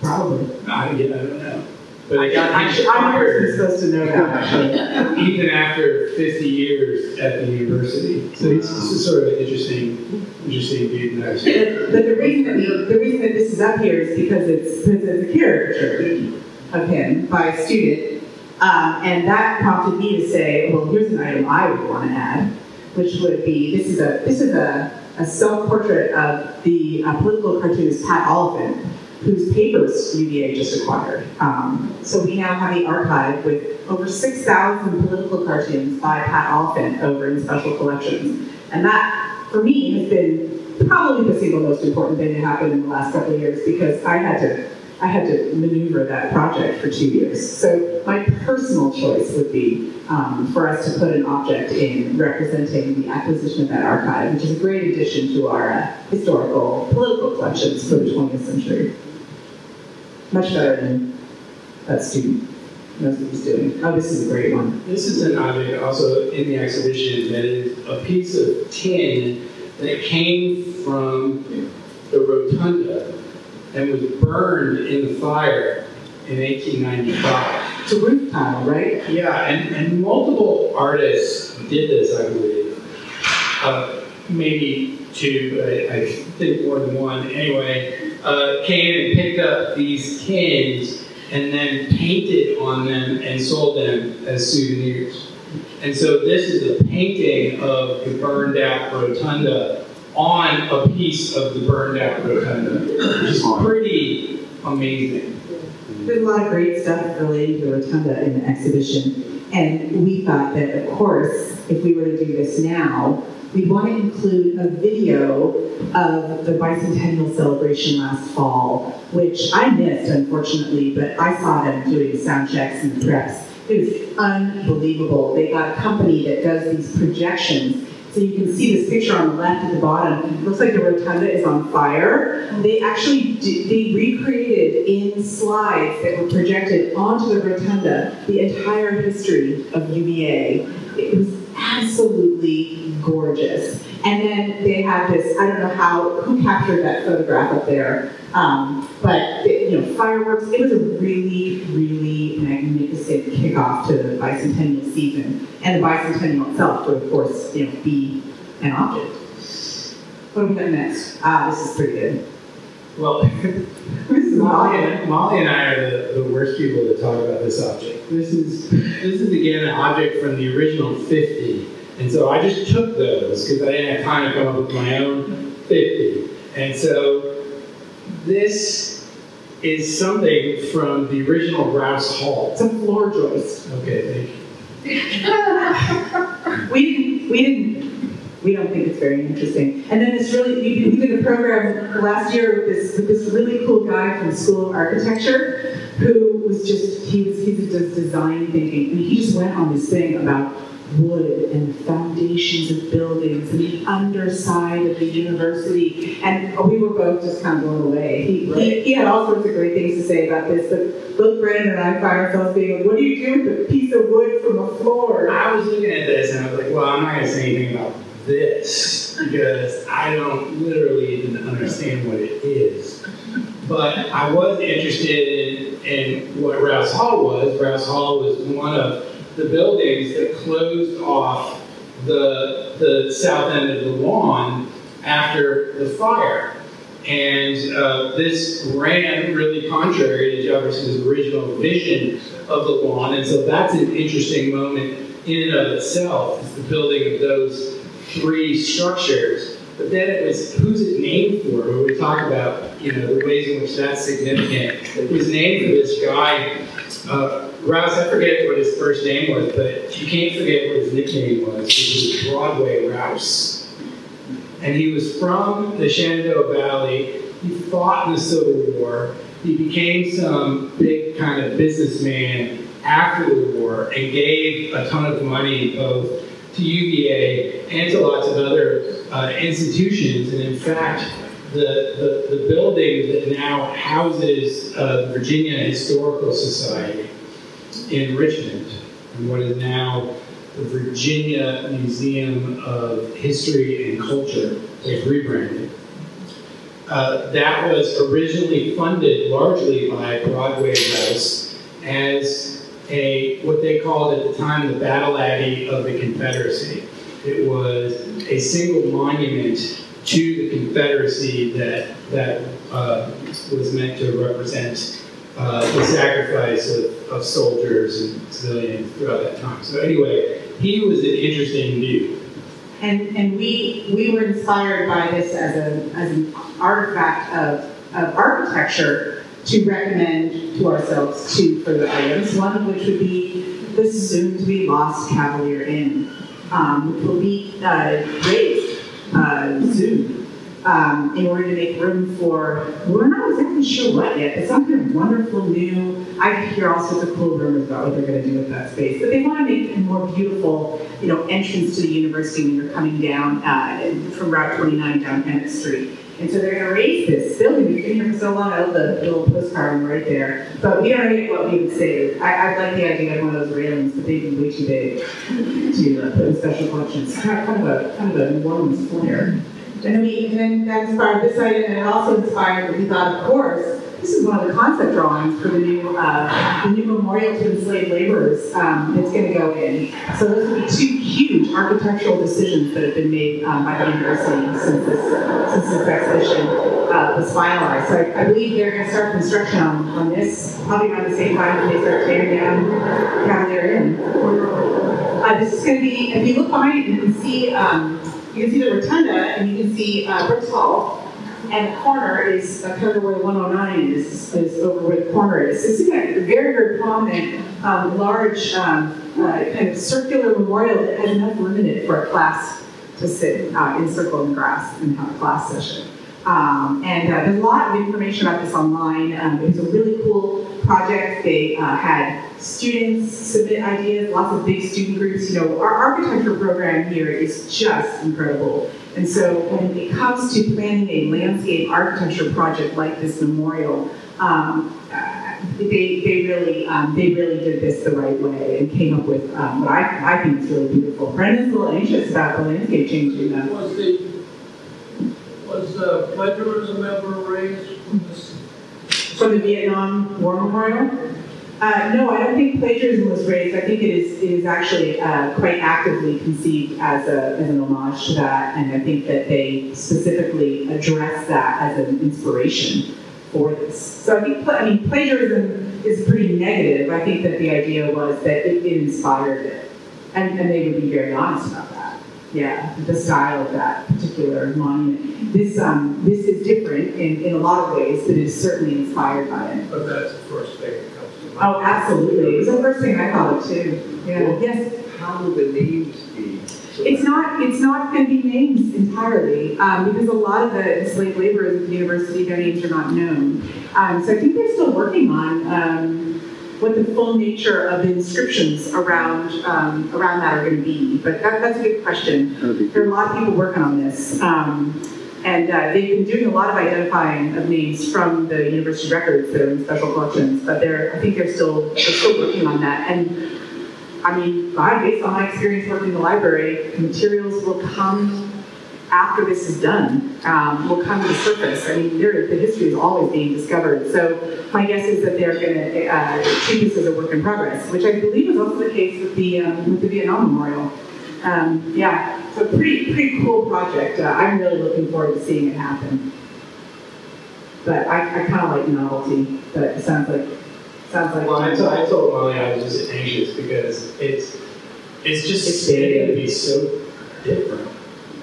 Probably. I, yeah, I don't know. But it got I'm him I'm fired supposed to know that, actually. even after 50 years at the university. So he's, this is sort of an interesting, interesting dude. and I've- But but the reason that we, the reason that this is up here is because it's, because it's a caricature of him by a student. Um, and that prompted me to say, well, here's an item I would want to add, which would be, this is a, this is a, a self-portrait of the uh, political cartoonist Pat Oliphant, whose papers UVA just acquired. Um, so we now have the archive with over 6,000 political cartoons by Pat Oliphant over in special collections. And that, for me, has been probably the single most important thing that happened in the last couple of years because I had to I had to maneuver that project for two years. So my personal choice would be um, for us to put an object in representing the acquisition of that archive, which is a great addition to our uh, historical political collections for the 20th century. Much better than that student knows what he's doing. Oh, this is a great one. This is an object also in the exhibition that is a piece of tin that came from the rotunda and was burned in the fire in 1895. It's a roof tile, right? Yeah, and, and multiple artists did this, I believe. Uh, maybe two, I, I think more than one. Anyway, uh, came and picked up these tins and then painted on them and sold them as souvenirs. And so this is a painting of the burned out rotunda on a piece of the burned out rotunda, which is pretty amazing. There's a lot of great stuff related to the Rotunda in the exhibition. And we thought that, of course, if we were to do this now, we'd want to include a video of the bicentennial celebration last fall, which I missed, unfortunately, but I saw them doing sound checks and preps. It was unbelievable. They got a company that does these projections. So you can see this picture on the left at the bottom. It looks like the rotunda is on fire. They actually they recreated in slides that were projected onto the rotunda the entire history of UVA. It was absolutely gorgeous. And then they had this, I don't know how, who captured that photograph up there, um, but, you know, fireworks, it was a really, really magnificent kickoff to the bicentennial season. And the bicentennial itself would, of course, you know, be an object. What do we got next? Ah, this is pretty good. Well, This is Molly and, Molly and I are the, the worst people to talk about this object. This is this is again an object from the original 50, and so I just took those because I didn't have time to come up with my own 50. And so this is something from the original Rouse Hall. It's a floor joist. Okay, thank you. We didn't, we didn't, we don't think it's very interesting. And then this really, we, we did a program last year with this, with this really cool guy from School of Architecture who was just, he was, he was just design thinking. And he just went on this thing about wood and foundations of buildings and the underside of the university. And we were both just kind of blown away. He, he, he had all sorts of great things to say about this, but both Brendan and I find ourselves being like, what do you do with a piece of wood from a floor? I was looking at this and I was like, well, I'm not going to say anything about this because I don't literally even understand what it is. But I was interested in, in what Rouse Hall was. Rouse Hall was one of the buildings that closed off the, the south end of the lawn after the fire. And uh, this ran really contrary to Jefferson's original vision of the lawn. And so that's an interesting moment in and of itself, is the building of those three structures. But then it was, who's it named for? When we talk about, you know, the ways in which that's significant. It was named for this guy, uh, Rouse, I forget what his first name was, but you can't forget what his nickname was, He was Broadway Rouse. And he was from the Shenandoah Valley. He fought in the Civil War. he became some big kind of businessman after the war and gave a ton of money both to UVA and to lots of other uh, institutions. And in fact, the, the, the building that now houses uh, Virginia Historical Society in Richmond, and what is now the Virginia Museum of History and Culture, they've rebranded. Uh, that was originally funded largely by Broadway Rouse as a what they called at the time the Battle Abbey of the Confederacy. It was a single monument to the Confederacy that that uh, was meant to represent uh, the sacrifice of, of soldiers and civilians throughout that time. So anyway, he was an interesting dude. And, and we, we were inspired by this as, a, as an artifact of, of architecture to recommend to ourselves two further items, one of which would be the soon-to-be lost Cavalier Inn, um, which will be uh, razed uh, um, in order to make room for, we're not exactly sure what yet, but some kind of wonderful new, I hear all sorts of cool rumors about what they're going to do with that space, but they want to make a more beautiful, you know, entrance to the university when you're coming down uh, from Route 29 down Bennett Street. And so they're going to raze this building. We've been here for so long. I love the little postcard right there. But we don't know what we would say. I, I like the idea of one of those railings, but they'd be way too big to uh, put in special collections. Kind of a kind of a New Orleans. And we, and then that inspired this item, and it also inspired, we thought, of course, this is one of the concept drawings for the new, uh, the new memorial to enslaved laborers um, that's going to go in. So those would be two huge architectural decisions that have been made um, by the university since this, since this exhibition uh, was finalized. So I, I believe they're going to start construction on, on this probably around the same time that they start tearing down Cavalier Inn. Uh, this is going to be, if you look behind it, you can see um, you can see the rotunda and you can see uh, Brooks Hall. And the corner is uh, kind of where 109 is, is over where the corner is. It's a very, very prominent, um, large, um, uh, kind of circular memorial that has enough room in it for a class to sit uh, in circle in the grass and have a class session. Um, and uh, there's a lot of information about this online. Um, it was a really cool project. They uh, had students submit ideas, lots of big student groups. You know, our architecture program here is just incredible. And so when it comes to planning a landscape architecture project like this memorial, um, uh, they, they really um, they really did this the right way and came up with um, what I, I think is really beautiful. Brendan's a little anxious about the landscape changing. The, was uh, plagiarism ever raised from this? From the Vietnam War Memorial? Uh, no, I don't think plagiarism was raised. I think it is, it is actually uh, quite actively conceived as, a, as an homage to that, and I think that they specifically address that as an inspiration for this. So I think, I mean, plagiarism is pretty negative. I think that the idea was that it, it inspired it, and, and they would be very honest about that. Yeah, the style of that particular monument. This um, this is different in, in a lot of ways, but is certainly inspired by it. But that's the first thing that comes to mind. Oh, absolutely. It was the first thing I thought of too. Yeah. Yes. How will the names be? It's not. It's not going to be names entirely um, because a lot of the enslaved laborers at the university, their names are not known. Um, so I think they're still working on um, what the full nature of the inscriptions around um, around that are going to be. But that, that's a good question. There are a lot of people working on this. Um, and uh, they've been doing a lot of identifying of names from the university records that are in special collections, but they're, I think they're still, they're still working on that. And I mean, based on my experience working in the library, materials will come after this is done, um, will come to the surface. I mean, the history is always being discovered. So my guess is that they're going to uh, treat this as a work in progress, which I believe is also the case with the, um, with the Vietnam Memorial. Um, yeah, so pretty pretty cool project. Uh, I'm really looking forward to seeing it happen. But I, I kind of like novelty. But it sounds like sounds like. Well, I told, I told Molly I was just anxious because it's it's just It's big. to be so different.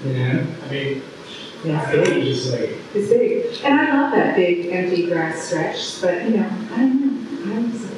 You know, I mean, yeah, I it's big. it's just like It's big, and I love that big empty grass stretch. But you know, I don't know. I'm excited.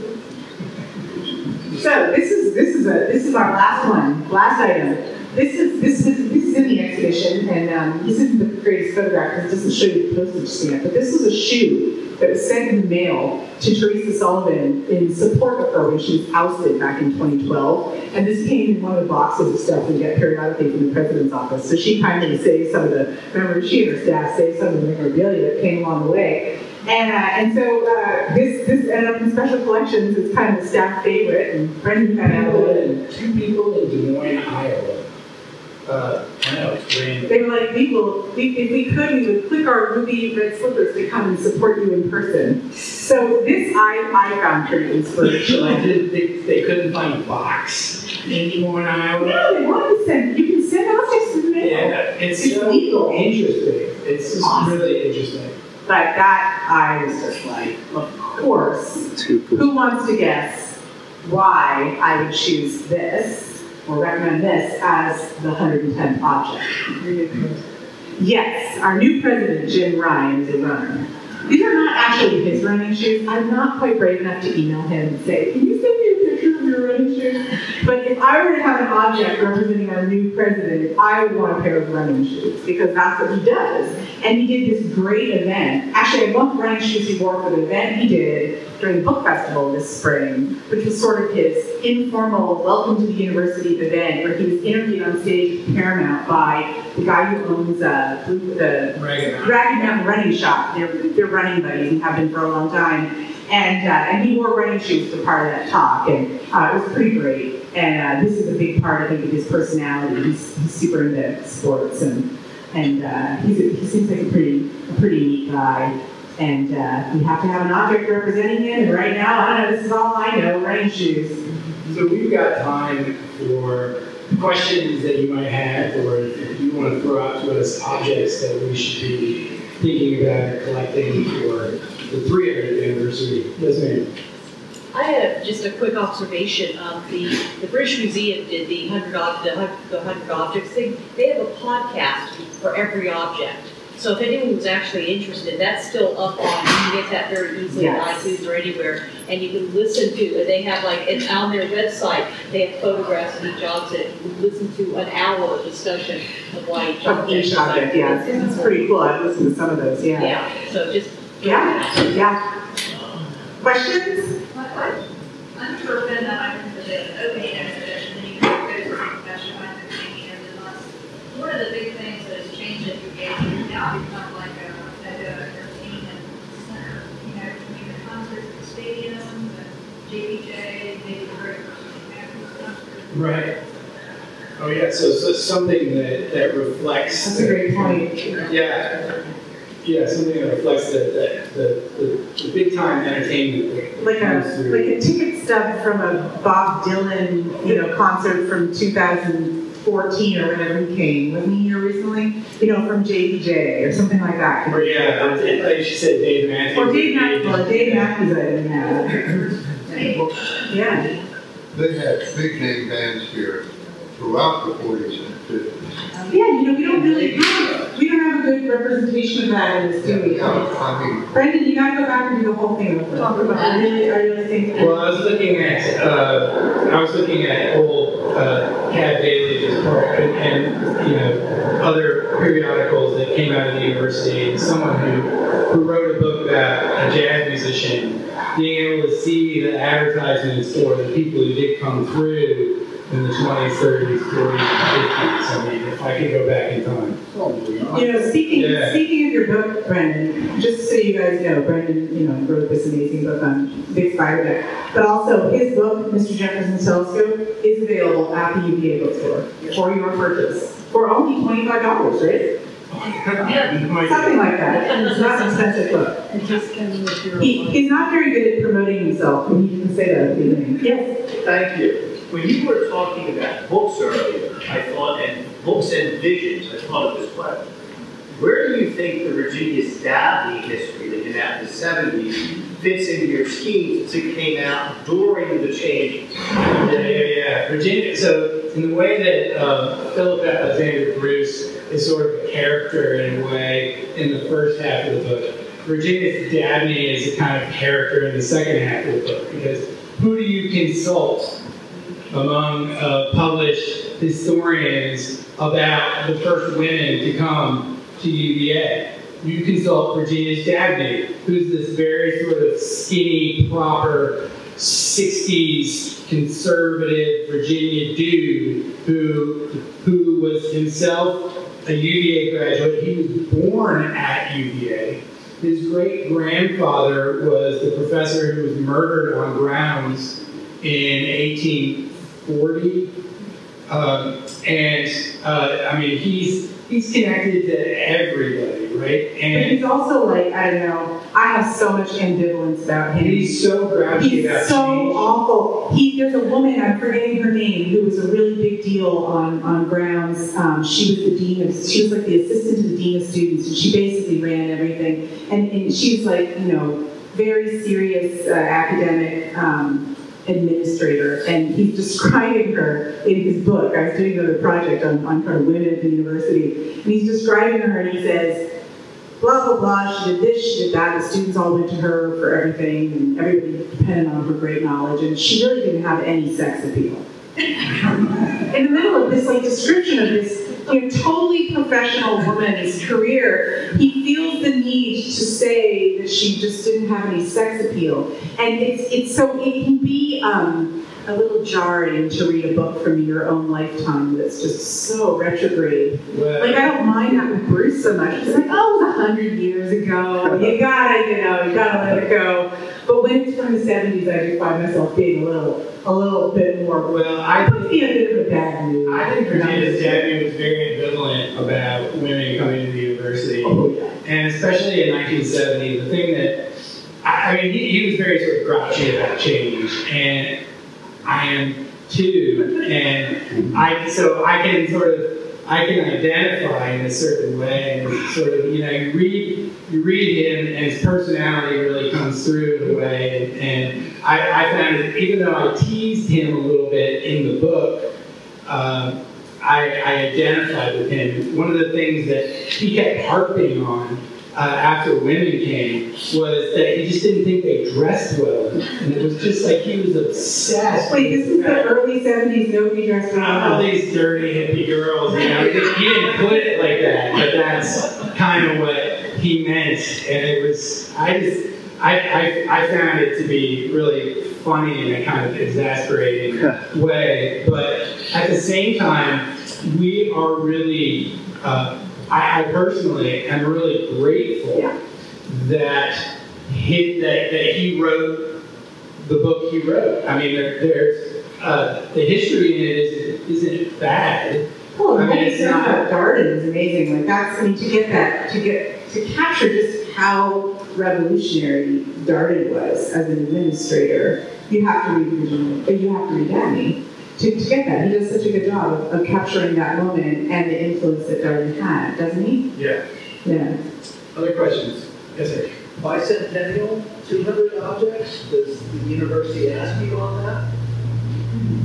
So this is this is a this is our last one, last item. This is this is this is in the exhibition, and um, this isn't the greatest photograph because it doesn't show you the postage stamp. But this was a shoe that was sent in the mail to Teresa Sullivan in support of her when she was ousted back in 2012. And this came in one of the boxes of stuff we get periodically from the president's office. So she kindly saved some of the, remember, she and her staff saved some of the memorabilia that came along the way. And, uh, and so uh, this, this ended up in special collections. It's kind of a staff favorite, and Brendan kind of had a Two people in Des Moines, Iowa. Uh, I know, it's random. They were like, we will, we, if we could, we would click our ruby red slippers to come and support you in person. So this I, I found pretty So inspirational. I did, they, they couldn't find a box in Des Moines, Iowa. No, they wanted to send, you can send objects to the mail. Yeah, it's It's so legal. interesting. It's just Awesome. really interesting. But that, I was just like, of course. Who wants to guess why I would choose this or recommend this as the 110th object? Yes, our new president, Jim Ryan, is a runner. These are not actually his running shoes. I'm not quite brave enough to email him and say, can you send me a picture of your running shoes? But if I were to object representing our new president, I would want a pair of running shoes because that's what he does. And he did this great event. Actually, I want the running shoes he wore for the event he did during the book festival this spring, which was sort of his informal welcome to the university event where he was interviewed on stage at Paramount by the guy who owns uh, the Ragged Ragged Mountain Running Shop. They're, they're running buddies and have been for a long time. And, uh, and he wore running shoes for part of that talk, and uh, it was pretty great. And uh, this is a big part, I think, of his personality. He's, he's super into sports, and and uh, he's a, he seems like a pretty a pretty neat guy. And uh, we have to have an object representing him. And right now, I don't know. This is all I know: running shoes. So we've got time for questions that you might have, or if you want to throw out to us objects that we should be thinking about collecting for the 300th anniversary. Yes, ma'am. I have just a quick observation. Um, the, the British Museum did the hundred, ob- the the hundred objects thing. They have a podcast for every object. So if anyone was actually interested, that's still up on, you can get that very easily on Yes. iTunes or anywhere. And you can listen to, and they have like, it's on their website, they have photographs of each object. You can listen to an hour of discussion of why each Of object. each object, yeah, It's- it's pretty cool. I've listened to some of those. Yeah. Yeah, so just. Yeah. Yeah. Questions? I'm sure Ben that I went to the opening exhibition, and you can go to the professional behind the scenes, and then us. One of the big things that has changed at UVA is now become like a, a, a entertainment center, you know, between the concerts at the stadium, the JPJ, maybe the very first. Right. Oh, yeah, so, so something that, that reflects. That's a great point. Yeah. Yeah, something that reflects the, the, the, the, the big time entertainment Like a, like a ticket stub from a Bob Dylan, you know, concert from 2014 or whenever he came. Wasn't he here recently? You know, from JPJ or something like that. Or yeah, or, like she said, Dave Matthews. Or Dave Matthews, well, Dave Matthews, I didn't have. Yeah. They had big name bands here throughout the forties and fifties. Yeah, you know, we don't really have, we don't have a good representation of that in this, do we? I mean, Brendan, you gotta go back and do the whole thing over. Talk about it. Really, I really think. Well, I was looking at, uh, I was looking at old, uh, Cav Daily's part and, and, you know, other periodicals that came out of the university and someone who, who wrote a book about a jazz musician, being able to see the advertisements for the people who did come through in the 20s, 30s, 40s, 50s. I mean, if I could go back in time. You know, speaking, Yeah. speaking of your book, Brendan, just so you guys know, Brendan, you know, wrote this amazing book on Bix Beiderbecke. But also, his book, Mr. Jefferson's Telescope, is available at the UVA bookstore for your purchase. For only twenty-five dollars, right? Yeah. Something like that. It's not an expensive book. And just come with your. He, he's not very good at promoting himself, and he didn't say that at the beginning. Yes. Thank you. When you were talking about books earlier, I thought, and books and visions, I thought of this question. Where do you think the Virginius Dabney history that came out in the seventies fits into your scheme since it came out during the change? Yeah, yeah, yeah. Virginia, so in the way that uh, Philip Alexander Bruce is sort of a character in a way in the first half of the book, Virginius Dabney is a kind of character in the second half of the book because who do you consult among uh, published historians about the first women to come to UVA? you consult Virginius Dabney, who's this very sort of skinny, proper, 60s conservative Virginia dude who, who was himself a UVA graduate. He was born at UVA. His great grandfather was the professor who was murdered on grounds in 1840. Um, and uh, I mean, he's he's connected to everybody, right? But And he's also like, I don't know, I have so much ambivalence about him. he's so grouchy He's about so change. awful. He, there's a woman, I'm forgetting her name, who was a really big deal on, on grounds. Um, she was the dean of, she was like the assistant to the dean of students, and she basically ran everything. And, and she's like, you know, very serious uh, academic um, administrator, and he's describing her in his book. I was doing another project on, on kind of women at the university, and he's describing her, and he says, blah blah blah. She did this, she did that. The students all went to her for everything, and everybody depended on her great knowledge. And she really didn't have any sex appeal. In the middle of this like description of this you know, totally professional woman's career, he feels the need to say that she just didn't have any sex appeal, and it's it's so it can be. Um, a little jarring to read a book from your own lifetime that's just so retrograde like I don't mind that with Bruce so much. It's like, oh, it was a hundred years ago. You gotta, you know, you gotta let it go. But when it's from the seventies, I do find myself being a little, a little bit more. well, I put me a bit of a bad mood. I think Virginius Dabney was very ambivalent about women coming to the university. Oh yeah. And especially in 1970, the thing that, I, I mean, he, he was very sort of grouchy about change, and I am too. And I, so I can sort of, I can identify in a certain way, and sort of, you know, you read, you read him, and his personality really comes through in a way. And, and I, I found that even though I teased him a little bit in the book, um, I, I identified with him. One of the things that he kept harping on uh, after women came was that he just didn't think they dressed well. And it was just like he was obsessed. Wait, this is the early seventies. Nobody dressed well. all these dirty hippie girls, you know, he didn't put it like that, but that's kind of what he meant. And it was, I just, I, I, I found it to be really funny in a kind of exasperating way. But at the same time, we are really, uh, I, I personally am really grateful Yeah. that he, that, that he wrote the book he wrote. I mean, there, there's uh, the history in it isn't, isn't bad. Oh, I mean, it's not- about Darden is amazing. Like that's, I mean, to get that, to get, to capture just how revolutionary Darden was as an administrator, you have to read Virginia, or you have to read Dabney to, to get that. He does such a good job of, of capturing that moment and the influence that Darden had, doesn't he? Yeah. Yeah. Other questions? Yes, sir. Bicentennial, 200 objects, does the university ask you on that?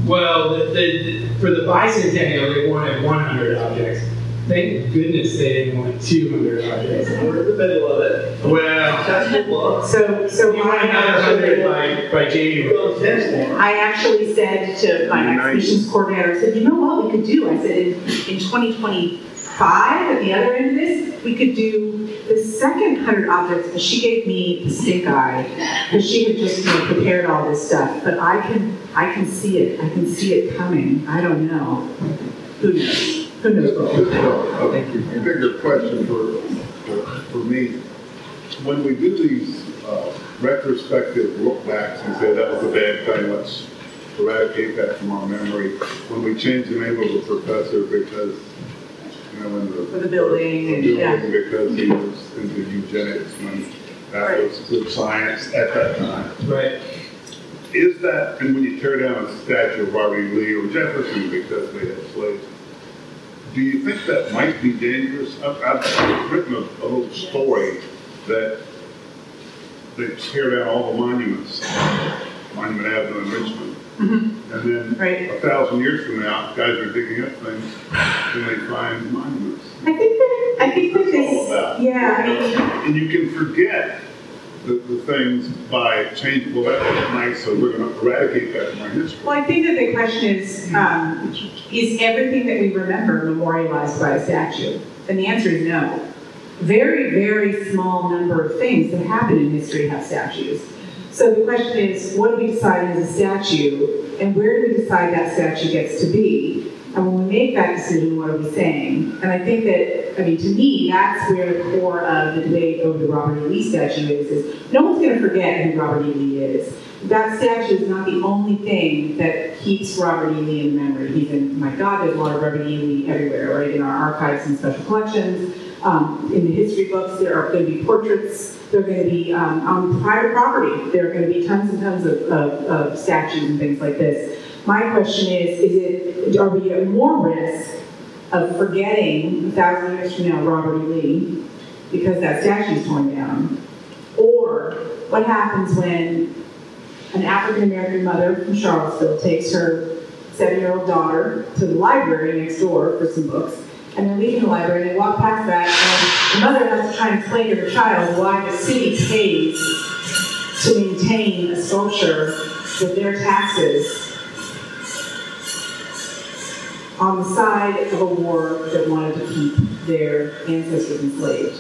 Well, the, the, for the bicentennial, they wanted 100 objects. Thank goodness they didn't want 200 objects. We're in the middle of it. Well, Successful book. So, so you want another 100 by, by January. Well, ten's more. I actually said to my exhibitions coordinator, I said, you know what we could do? I said, in, in 2025, at the other end of this, we could do the second 100 objects. And she gave me the stink eye because she had just you know, prepared all this stuff. But I can, I can see it. I can see it coming. I don't know. Who knows? Who knows what will? Thank you. A bigger question for, for, for me. When we do these uh, retrospective look backs and say that was a bad thing, let's eradicate that from our memory. When we change the name of a professor because, you know, in the. For the building and- the yeah. Because he was into eugenics when that was good science at that time. Right. Is that, and when you tear down a statue of Robert E. Lee or Jefferson because they had slaves, do you think that might be dangerous? I've, I've written a, a little story that they tear down all the monuments, Monument Avenue in Richmond. Mm-hmm. And then Right. a thousand years from now, guys are digging up things and they find monuments. I think that, I think that this, about. yeah, I mean, And you can forget the, the things by changing, well, that was nice, so we're gonna eradicate that from our history. Well, I think that the question is, um, is everything that we remember memorialized by a statue? And the answer is no. very, very small number of things that happen in history have statues. So the question is, what do we decide as a statue, and where do we decide that statue gets to be? Make that decision, what are we saying? And I think that, I mean, to me, that's where the core of the debate over the Robert E. Lee statue is, is no one's gonna forget who Robert E. Lee is. That statue is not the only thing that keeps Robert E. Lee in memory. He's in, my God, there's a lot of Robert E. Lee everywhere, right? In our archives and special collections. Um, in the history books, there are going to be portraits. There are going to be um, on private property. There are going to be tons and tons of, of, of statues and things like this. My question is: Is it are we at more risk of forgetting a thousand years from now Robert E. Lee because that statue is torn down, or what happens when an African American mother from Charlottesville takes her seven-year-old daughter to the library next door for some books, and they're leaving the library, and they walk past that, and the mother has to try and explain to her child why the city pays to maintain a sculpture with their taxes on the side of a war that wanted to keep their ancestors enslaved.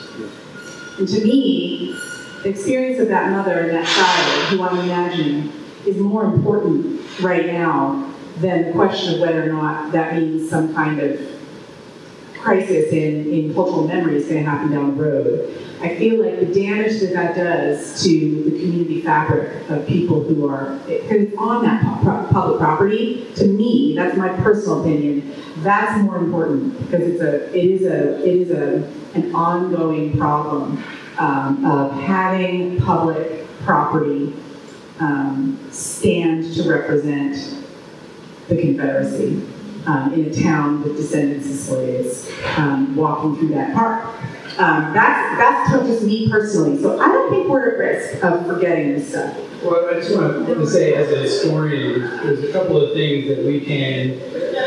And to me, the experience of that mother and that child, who I'm imagining, is more important right now than the question of whether or not that means some kind of crisis in, in cultural memory is going to happen down the road. I feel like the damage that that does to the community fabric of people who are because on that pu- pu- public property. To me, that's my personal opinion. That's more important because it's a it is a it is a an ongoing problem um, of having public property um, stand to represent the Confederacy um, in a town with descendants of slaves um, walking through that park. Um, that's that's just me personally. So I don't think we're at risk of forgetting this stuff. Well, I just want to say, as a historian, there's a couple of things that we can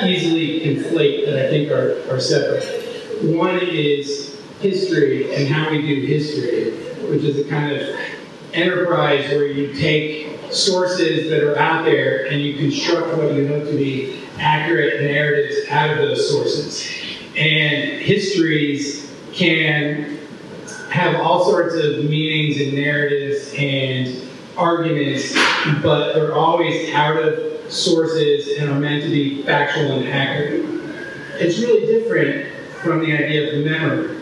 easily conflate that I think are, are separate. One is history and how we do history, which is a kind of enterprise where you take sources that are out there and you construct what you know to be accurate narratives out of those sources. And histories can have all sorts of meanings and narratives and arguments, but they're always out of sources and are meant to be factual and accurate. It's really different from the idea of memory.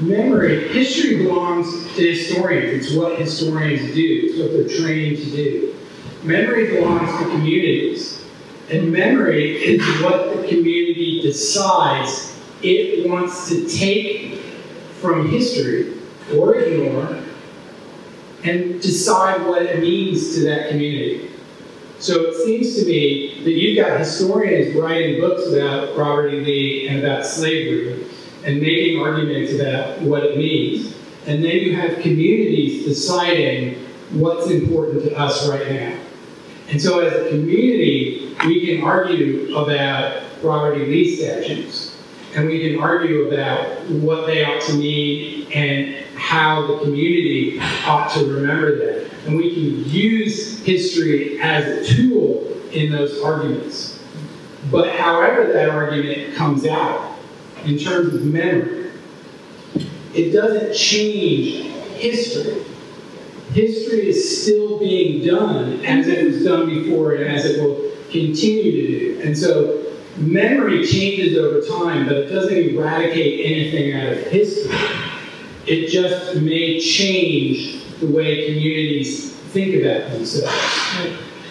Memory, history belongs to historians. It's what historians do. It's what they're trained to do. Memory belongs to communities. And memory is what the community decides it wants to take from history or ignore and decide what it means to that community. So it seems to me that you've got historians writing books about Robert E. Lee and about slavery and making arguments about what it means. And then you have communities deciding what's important to us right now. And so as a community, we can argue about property lease statutes. And we can argue about what they ought to mean and how the community ought to remember them. And we can use history as a tool in those arguments. But however that argument comes out, in terms of memory, it doesn't change history. History is still being done as it was done before and as it will continue to do. And so memory changes over time, but it doesn't eradicate anything out of history. It just may change the way communities think about themselves.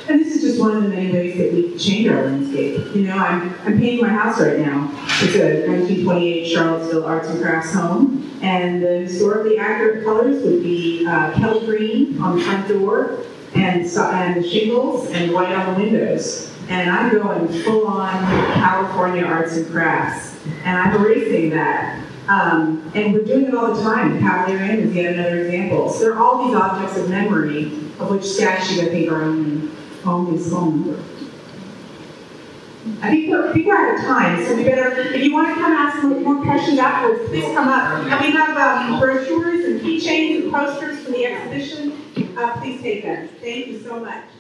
And this is just one of the many ways that we change our landscape. You know, I'm, I'm painting my house right now. It's a 1928 Charlottesville Arts and Crafts home, and the historically accurate colors would be uh, Kelly green on the front door, and, and shingles, and white on the windows. And I'm going full on California arts and crafts, and I'm erasing that. Um, and we're doing it all the time. Cavalier is yet another example. So there are all these objects of memory, of which statues, I think, are only, only small number. I think we're, we're out of time, so we better, if you want to come ask more questions afterwards, please come up. And we have um, brochures and keychains and posters for the exhibition. Uh, please take them. Thank you so much.